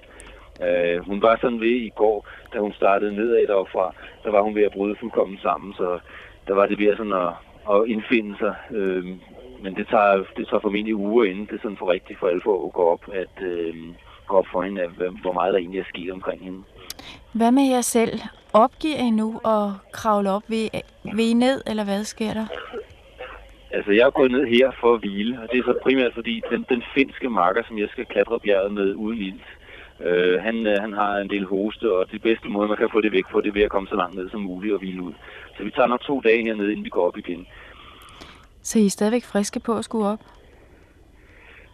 Øh, hun var sådan ved i går, da hun startede nedad derfra, der var hun ved at bryde fuldkommen sammen, så der var det ved sådan at, at indfinde sig. Øh, men det tager, det tager formentlig uger inden det sådan for rigtigt for alvor at gå op, at øh, gå op for hende, hvor meget der egentlig er sket omkring hende. Hvad med jer selv? Opgiver I nu at kravle op? ved, ved I ned, eller hvad sker der? Altså, jeg er gået ned her for at hvile, og det er så primært fordi den, den finske marker, som jeg skal klatre bjerget med uden ild, øh, han, øh, han har en del hoste, og det bedste måde, man kan få det væk på, det er ved at komme så langt ned som muligt og hvile ud. Så vi tager nok to dage hernede, inden vi går op igen. Så I er stadigvæk friske på at skulle op?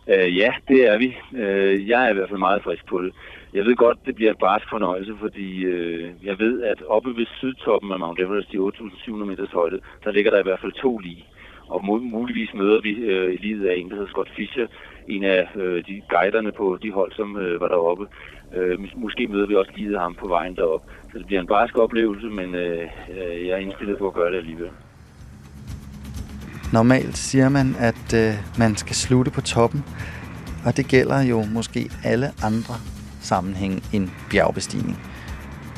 Øh, ja, det er vi. Øh, jeg er i hvert fald meget frisk på det. Jeg ved godt, det bliver et barsk fornøjelse, fordi øh, jeg ved, at oppe ved sydtoppen af Mount Everest i 8.700 meters højde, der ligger der i hvert fald to lige. Og muligvis møder vi øh, i livet af en, der hedder Scott Fischer, en af øh, de guiderne på de hold, som øh, var deroppe. Øh, måske møder vi også livet af ham på vejen derop. Så det bliver en barsk oplevelse, men øh, øh, jeg er indstillet på at gøre det alligevel. Normalt siger man, at øh, man skal slutte på toppen, og det gælder jo måske alle andre sammenhæng end bjergbestigning.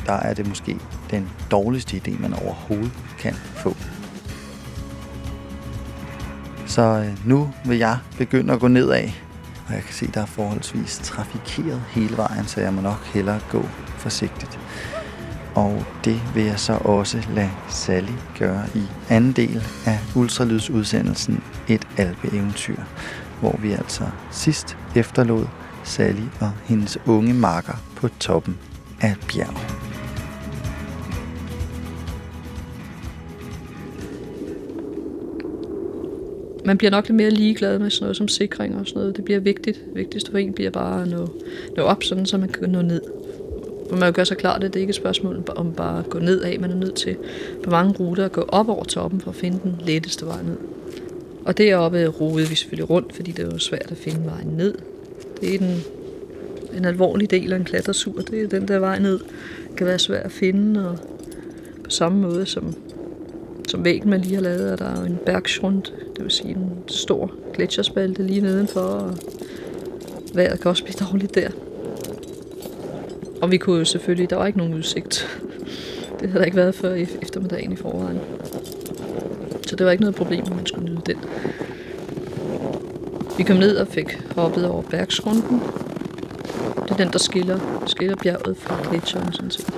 Der er det måske den dårligste idé, man overhovedet kan få. Så øh, nu vil jeg begynde at gå nedad, og jeg kan se, der er forholdsvis trafikeret hele vejen, så jeg må nok hellere gå forsigtigt. Og det vil jeg så også lade Sally gøre i anden del af ultralydsudsendelsen Et alpeeventyr, hvor vi altså sidst efterlod Sally og hendes unge marker på toppen af bjerget. man bliver nok lidt mere ligeglad med sådan noget som sikring og sådan noget. Det bliver vigtigt. Vigtigst for en bliver bare at nå, nå op, sådan, så man kan nå ned. For man gør sig klart, at det ikke er et spørgsmål om bare at gå ned af. Man er nødt til på mange ruter at gå op over toppen for at finde den letteste vej ned. Og deroppe roede vi selvfølgelig rundt, fordi det var svært at finde vejen ned. Det er den, en alvorlig del af en klatretur. Det er den der vej ned. Kan være svært at finde, og på samme måde som, som væggen, man lige har lavet, er der en bergschrund, det vil sige en stor gletsjerspalte lige nedenfor, og vejret kan også blive dårligt der. Og vi kunne jo selvfølgelig, der var ikke nogen udsigt. Det havde der ikke været før eftermiddagen i forvejen. Så det var ikke noget problem, at man skulle nyde den. Vi kom ned og fik hoppet over Bergsrunden. Det er den, der skiller, skiller bjerget fra gletsjeren, sådan set.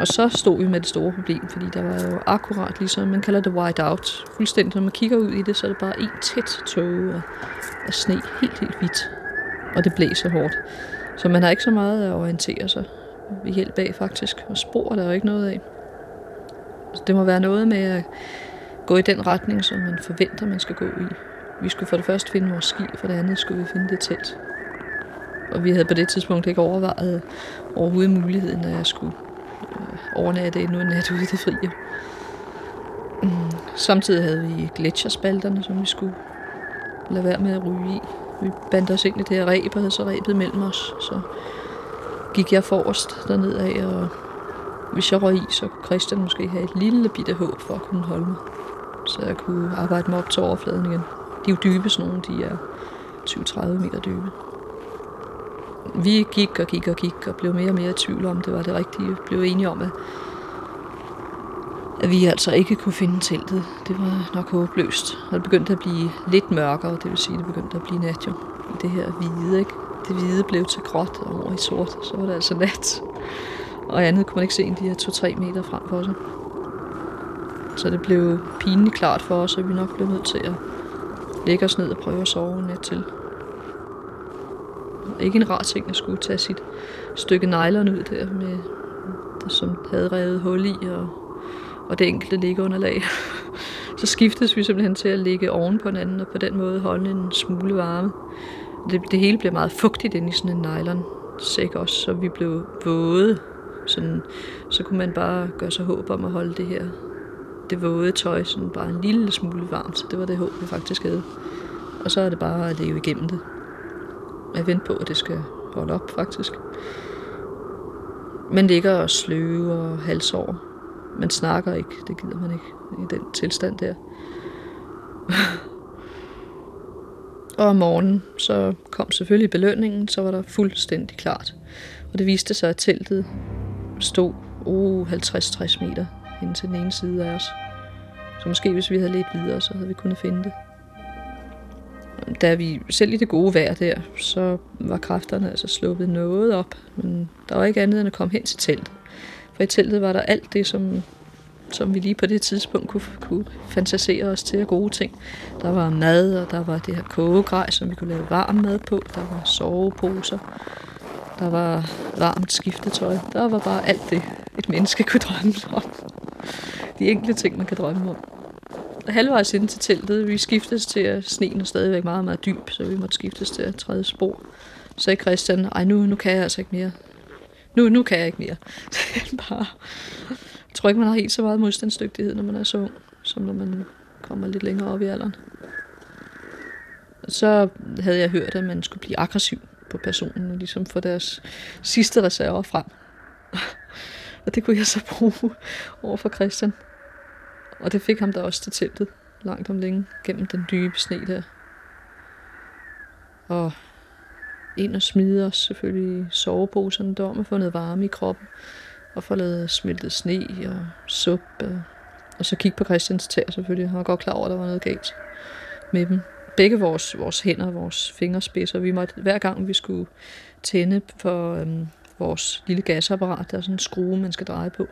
Og så stod vi med det store problem, fordi der var jo akkurat ligesom, man kalder det white out. Fuldstændig, når man kigger ud i det, så er det bare en tæt tåge af, af sne, helt, helt hvidt. Og det blæser hårdt. Så man har ikke så meget at orientere sig ved hjælp af faktisk. Og spor der er jo ikke noget af. Så det må være noget med at gå i den retning, som man forventer, man skal gå i. Vi skulle for det første finde vores ski, for det andet skulle vi finde det telt. Og vi havde på det tidspunkt ikke overvejet overhovedet muligheden, at jeg skulle øh, overnatte endnu en nat ude i det frie. Mm. Samtidig havde vi gletsjerspalterne, som vi skulle lade være med at ryge i. Vi bandt os ind i det her ræb, og havde så ræbet mellem os. Så gik jeg forrest derned af, og hvis jeg røg i, så kunne Christian måske have et lille bitte håb for at kunne holde mig. Så jeg kunne arbejde mig op til overfladen igen. De er jo dybe, sådan nogle. De er 20-30 meter dybe. Vi gik og gik og gik og blev mere og mere i tvivl om, det var det rigtige. Vi blev enige om, at, at vi altså ikke kunne finde teltet. Det var nok håbløst. Og det begyndte at blive lidt mørkere, det vil sige, at det begyndte at blive nat jo. Det her hvide, ikke? Det hvide blev til gråt og over i sort, så var det altså nat. Og andet kunne man ikke se end de her 2-3 meter frem for sig. Så det blev pinligt klart for os, at vi nok blev nødt til at lægge os ned og prøve at sove net til. Ikke en rar ting at skulle tage sit stykke nylon ud der, med, som havde revet hul i, og, og det enkelte liggeunderlag. <laughs> Så skiftes vi simpelthen til at ligge oven på hinanden, og på den måde holde en smule varme. Det, det hele blev meget fugtigt ind i sådan en nylon sæk også, så vi blev våde. Sådan, så kunne man bare gøre sig håb om at holde det her det våde tøj sådan bare en lille smule varmt, så det var det håb, vi faktisk havde. Og så er det bare at leve igennem det. Jeg venter på, at det skal holde op, faktisk. Man ligger og sløve og halsår. Man snakker ikke, det gider man ikke i den tilstand der. <laughs> Og om morgenen, så kom selvfølgelig belønningen, så var der fuldstændig klart. Og det viste sig, at teltet stod uh, oh, 50-60 meter hen til den ene side af os. Så måske hvis vi havde lidt videre, så havde vi kunnet finde det. Da vi selv i det gode vejr der, så var kræfterne altså sluppet noget op, men der var ikke andet end at komme hen til teltet. For i teltet var der alt det, som, som vi lige på det tidspunkt kunne, kunne fantasere os til af gode ting. Der var mad, og der var det her kogegrej, som vi kunne lave varm mad på. Der var soveposer. Der var varmt skiftetøj. Der var bare alt det, et menneske kunne drømme om. De enkle ting, man kan drømme om. Halvvejs ind til teltet, vi skiftes til, at sneen er stadigvæk meget, meget dyb, så vi måtte skiftes til at træde spor. Så sagde Christian, ej nu, nu kan jeg altså ikke mere. Nu, nu kan jeg ikke mere. <laughs> bare, jeg tror ikke, man har helt så meget modstandsdygtighed, når man er så ung, som når man kommer lidt længere op i alderen. Så havde jeg hørt, at man skulle blive aggressiv på personen, og ligesom få deres sidste reserver frem og det kunne jeg så bruge over for Christian. Og det fik ham da også til teltet, langt om længe, gennem den dybe sne der. Og ind og smide os selvfølgelig i soveposerne der, og få noget varme i kroppen, og få lavet smeltet sne og suppe. Og så kigge på Christians tær selvfølgelig. Han var godt klar over, at der var noget galt med dem. Begge vores, vores hænder, vores fingerspidser, vi måtte, hver gang vi skulle tænde for øhm, vores lille gasapparat, der er sådan en skrue, man skal dreje på,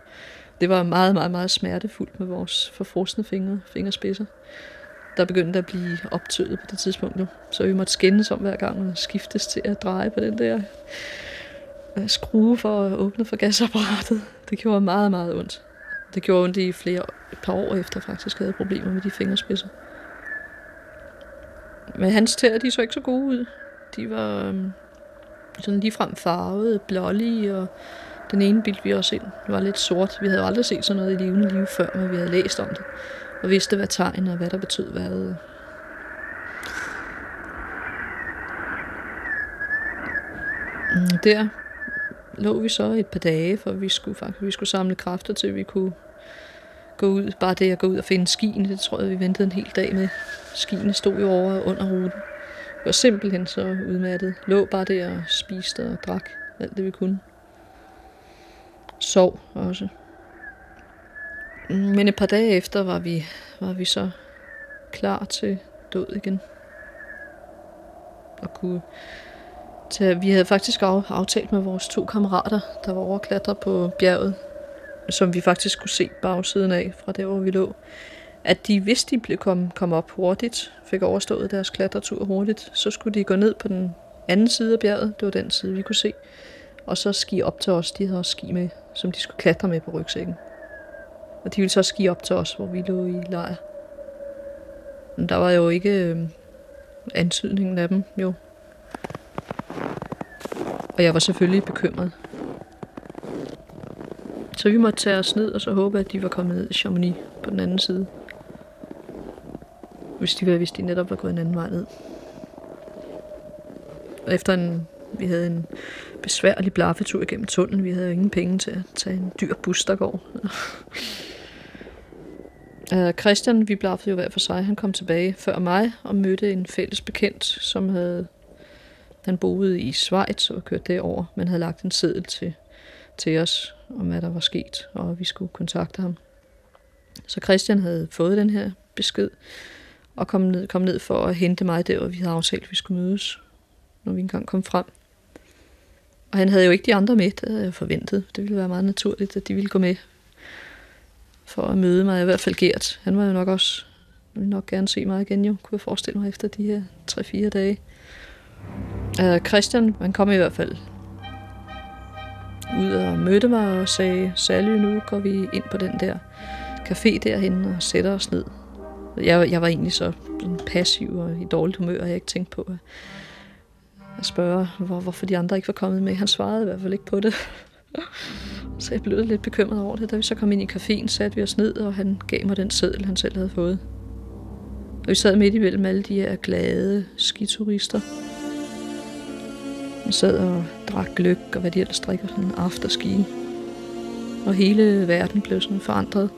det var meget, meget, meget smertefuldt med vores forfrosne fingre, fingerspidser. Der begyndte at blive optøet på det tidspunkt nu. Så vi måtte skændes om hver gang og skiftes til at dreje på den der øh, skrue for at åbne for gasapparatet. Det gjorde meget, meget ondt. Det gjorde ondt i flere, et par år efter faktisk havde problemer med de fingerspidser. Men hans tæer, de så ikke så gode ud. De var øhm, sådan ligefrem farvede, blålige og den ene bildte vi også ind. Det var lidt sort. Vi havde aldrig set sådan noget i levende liv før, men vi havde læst om det. Og vidste, hvad tegn og hvad der betød hvad. Mm, der lå vi så et par dage, for vi skulle faktisk vi skulle samle kræfter til, at vi kunne gå ud. Bare det at gå ud og finde skien, det tror jeg, vi ventede en hel dag med. Skiene stod jo over under ruten. Jeg var simpelthen så udmattet. Lå bare der og spiste og drak alt det, vi kunne sov også. Mm, men et par dage efter var vi, var vi så klar til død igen. Og kunne tage, vi havde faktisk aftalt med vores to kammerater, der var overklatret på bjerget, som vi faktisk kunne se bagsiden af fra der, hvor vi lå, at de, hvis de blev kom, kom op hurtigt, fik overstået deres klatretur hurtigt, så skulle de gå ned på den anden side af bjerget, det var den side, vi kunne se, og så ski op til os, de havde også ski med, som de skulle klatre med på rygsækken. Og de ville så ski op til os, hvor vi lå i lejr. Men der var jo ikke øh, antydningen af dem, jo. Og jeg var selvfølgelig bekymret. Så vi måtte tage os ned og så håbe, at de var kommet ned i Chamonix på den anden side. Hvis de, hvis de netop var gået en anden vej ned. Og efter en, vi havde en besværlig blaffetur igennem tunnelen. Vi havde jo ingen penge til at tage en dyr bus, der går. uh, <laughs> Christian, vi blaffede jo hver for sig. Han kom tilbage før mig og mødte en fælles bekendt, som havde... Han boede i Schweiz og kørte derover, men havde lagt en seddel til, til os om, hvad der var sket, og vi skulle kontakte ham. Så Christian havde fået den her besked, og kom ned, kom ned for at hente mig der, hvor vi havde aftalt, at vi skulle mødes, når vi engang kom frem. Og han havde jo ikke de andre med, det havde jeg forventet. Det ville være meget naturligt, at de ville gå med for at møde mig. I hvert fald Gert. Han var jo nok også, ville nok gerne se mig igen jo, kunne jeg forestille mig efter de her 3-4 dage. Uh, Christian, han kom i hvert fald ud og mødte mig og sagde, Sally, nu går vi ind på den der café derhen og sætter os ned. Jeg, jeg var egentlig så passiv og i dårligt humør, og jeg ikke tænkte på, at at spørge, hvor, hvorfor de andre ikke var kommet med. Han svarede i hvert fald ikke på det. <laughs> så jeg blev lidt bekymret over det. Da vi så kom ind i caféen, satte vi os ned, og han gav mig den seddel, han selv havde fået. Og vi sad midt imellem alle de her glade skiturister. Vi sad og drak gløk, og hvad de ellers drikker, sådan afterski. Og hele verden blev sådan forandret,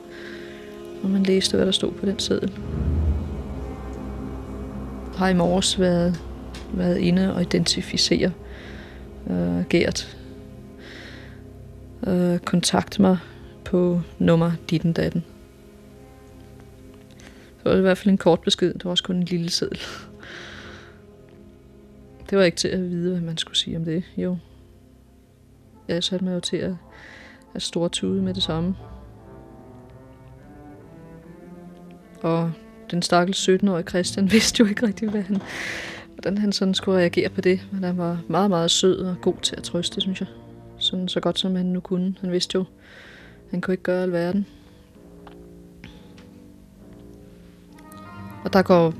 når man læste, hvad der stod på den seddel. har i morges været, været inde og identificere øh, Gert. Øh, kontakt mig på nummer ditten datten. Det var i hvert fald en kort besked. Det var også kun en lille seddel. Det var ikke til at vide, hvad man skulle sige om det. Jo. Jeg satte mig jo til at, at stortude med det samme. Og den stakkels 17-årige Christian <laughs> vidste jo ikke rigtig, hvad han, hvordan han sådan skulle reagere på det. Men han var meget, meget sød og god til at trøste, synes jeg. Sådan så godt som han nu kunne. Han vidste jo, han kunne ikke gøre alverden. Og der går...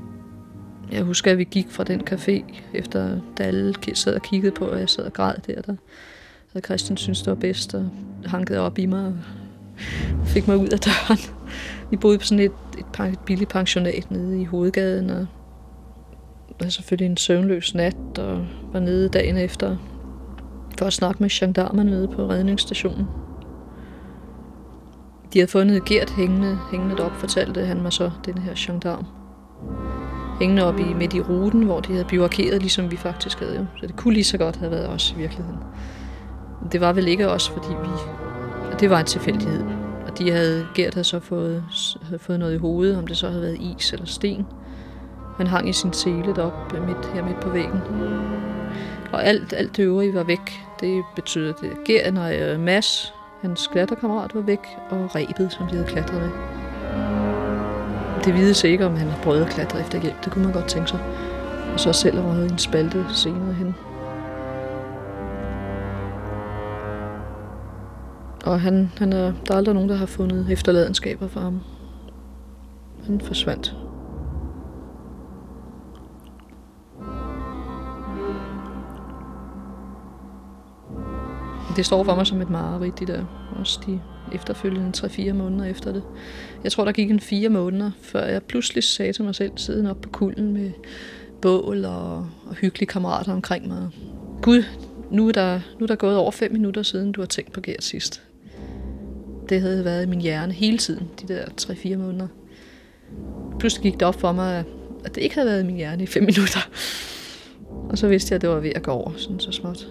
Jeg husker, at vi gik fra den café, efter da alle sad og kiggede på, og jeg sad og græd der. Der havde Christian synes det var bedst, og hankede op i mig og fik mig ud af døren. Vi boede på sådan et, et, et billigt pensionat nede i hovedgaden, og havde selvfølgelig en søvnløs nat, og var nede dagen efter for at snakke med gendarmerne nede på redningsstationen. De havde fundet Gert hængende, hængende derop, fortalte han mig så, den her gendarm. Hængende op i, midt i ruten, hvor de havde bivarkeret, ligesom vi faktisk havde jo. Så det kunne lige så godt have været os i virkeligheden. Det var vel ikke os, fordi vi... Det var en tilfældighed. Og de havde, Gert havde så fået, havde fået noget i hovedet, om det så havde været is eller sten. Han hang i sin sele deroppe midt, her midt på væggen. Og alt, alt det øvrige var væk. Det betyder, at Gert, og øh, Mads, hans klatrekammerat var væk, og rebet, som de havde klatret med. Det vides ikke, om han har prøvet at klatre efter hjælp. Det kunne man godt tænke sig. Og så selv havde en spalte senere hen. Og han, han er, der er aldrig nogen, der har fundet efterladenskaber for ham. Han forsvandt. Det står for mig som et mareridt, de der. Også de efterfølgende 3-4 måneder efter det. Jeg tror, der gik en 4 måneder, før jeg pludselig sagde til mig selv, siden op på kulden med bål og, og hyggelige kammerater omkring mig. Gud, nu er, der, nu er der gået over 5 minutter siden, du har tænkt på Gert sidst. Det havde været i min hjerne hele tiden, de der 3-4 måneder. Pludselig gik det op for mig, at det ikke havde været i min hjerne i 5 <laughs> minutter. Og så vidste jeg, at det var ved at gå over, sådan så småt.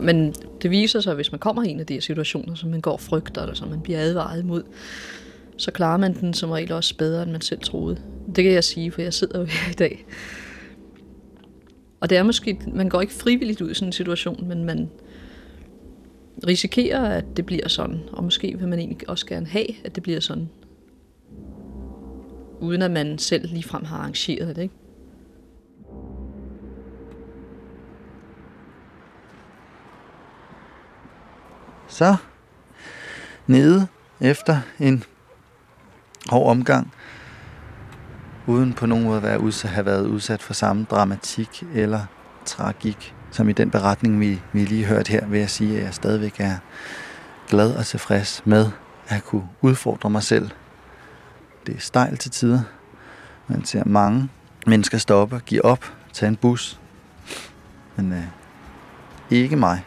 Men det viser sig, at hvis man kommer i en af de her situationer, som man går og frygter, eller som man bliver advaret imod, så klarer man den som regel også bedre, end man selv troede. Det kan jeg sige, for jeg sidder jo her i dag. Og det er måske, man går ikke frivilligt ud i sådan en situation, men man risikerer, at det bliver sådan. Og måske vil man egentlig også gerne have, at det bliver sådan. Uden at man selv ligefrem har arrangeret det, ikke? Så nede efter en hård omgang, uden på nogen måde at være udsat, have været udsat for samme dramatik eller tragik, som i den beretning, vi, vi lige hørte her, vil jeg sige, at jeg stadigvæk er glad og tilfreds med at kunne udfordre mig selv. Det er stejl til tider. Man ser mange mennesker stoppe give op, tage en bus. Men øh, ikke mig.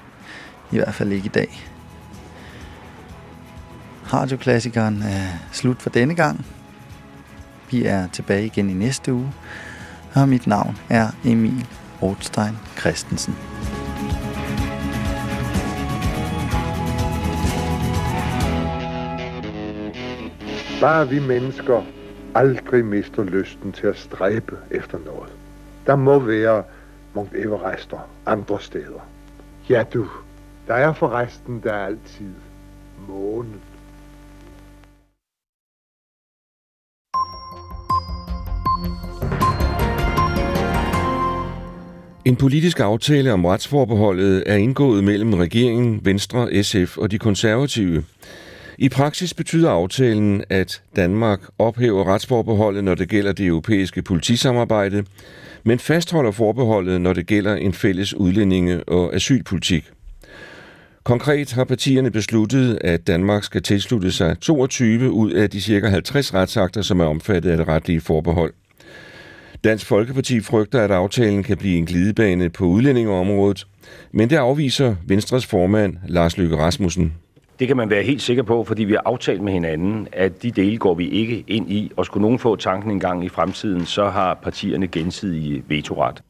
I hvert fald ikke i dag. Radioklassikeren er slut for denne gang. Vi er tilbage igen i næste uge, og mit navn er Emil Rothstein Christensen. Bare vi mennesker aldrig mister lysten til at stræbe efter noget. Der må være Mount Everest andre steder. Ja du, der er forresten der altid månen. En politisk aftale om retsforbeholdet er indgået mellem regeringen, Venstre, SF og de konservative. I praksis betyder aftalen, at Danmark ophæver retsforbeholdet, når det gælder det europæiske politisamarbejde, men fastholder forbeholdet, når det gælder en fælles udlændinge- og asylpolitik. Konkret har partierne besluttet, at Danmark skal tilslutte sig 22 ud af de ca. 50 retsakter, som er omfattet af det retlige forbehold. Dansk Folkeparti frygter, at aftalen kan blive en glidebane på udlændingeområdet, men det afviser Venstres formand Lars Løkke Rasmussen. Det kan man være helt sikker på, fordi vi har aftalt med hinanden, at de dele går vi ikke ind i. Og skulle nogen få tanken en gang i fremtiden, så har partierne gensidig vetoret.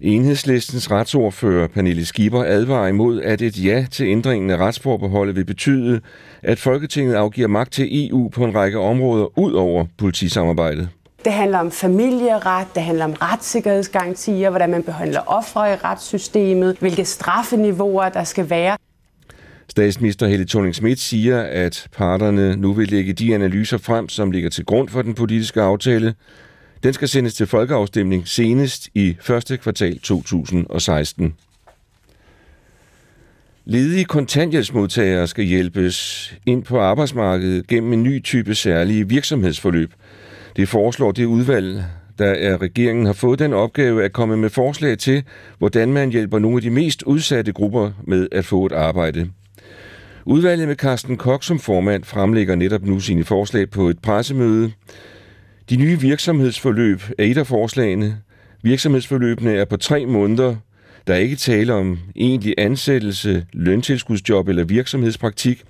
Enhedslistens retsordfører Pernille Skipper advarer imod, at et ja til ændringen af retsforbeholdet vil betyde, at Folketinget afgiver magt til EU på en række områder ud over politisamarbejdet. Det handler om familieret, det handler om retssikkerhedsgarantier, hvordan man behandler ofre i retssystemet, hvilke straffeniveauer der skal være. Statsminister Helle thorning Schmidt siger, at parterne nu vil lægge de analyser frem, som ligger til grund for den politiske aftale. Den skal sendes til folkeafstemning senest i første kvartal 2016. Ledige kontanthjælpsmodtagere skal hjælpes ind på arbejdsmarkedet gennem en ny type særlige virksomhedsforløb. Det foreslår det udvalg, der er regeringen har fået den opgave at komme med forslag til, hvordan man hjælper nogle af de mest udsatte grupper med at få et arbejde. Udvalget med Carsten Kok som formand fremlægger netop nu sine forslag på et pressemøde. De nye virksomhedsforløb er et af forslagene. Virksomhedsforløbene er på tre måneder. Der er ikke tale om egentlig ansættelse, løntilskudsjob eller virksomhedspraktik.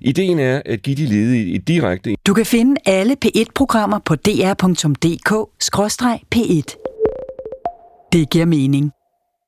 Ideen er at give de ledige et direkte... Du kan finde alle P1-programmer på dr.dk-p1. Det giver mening.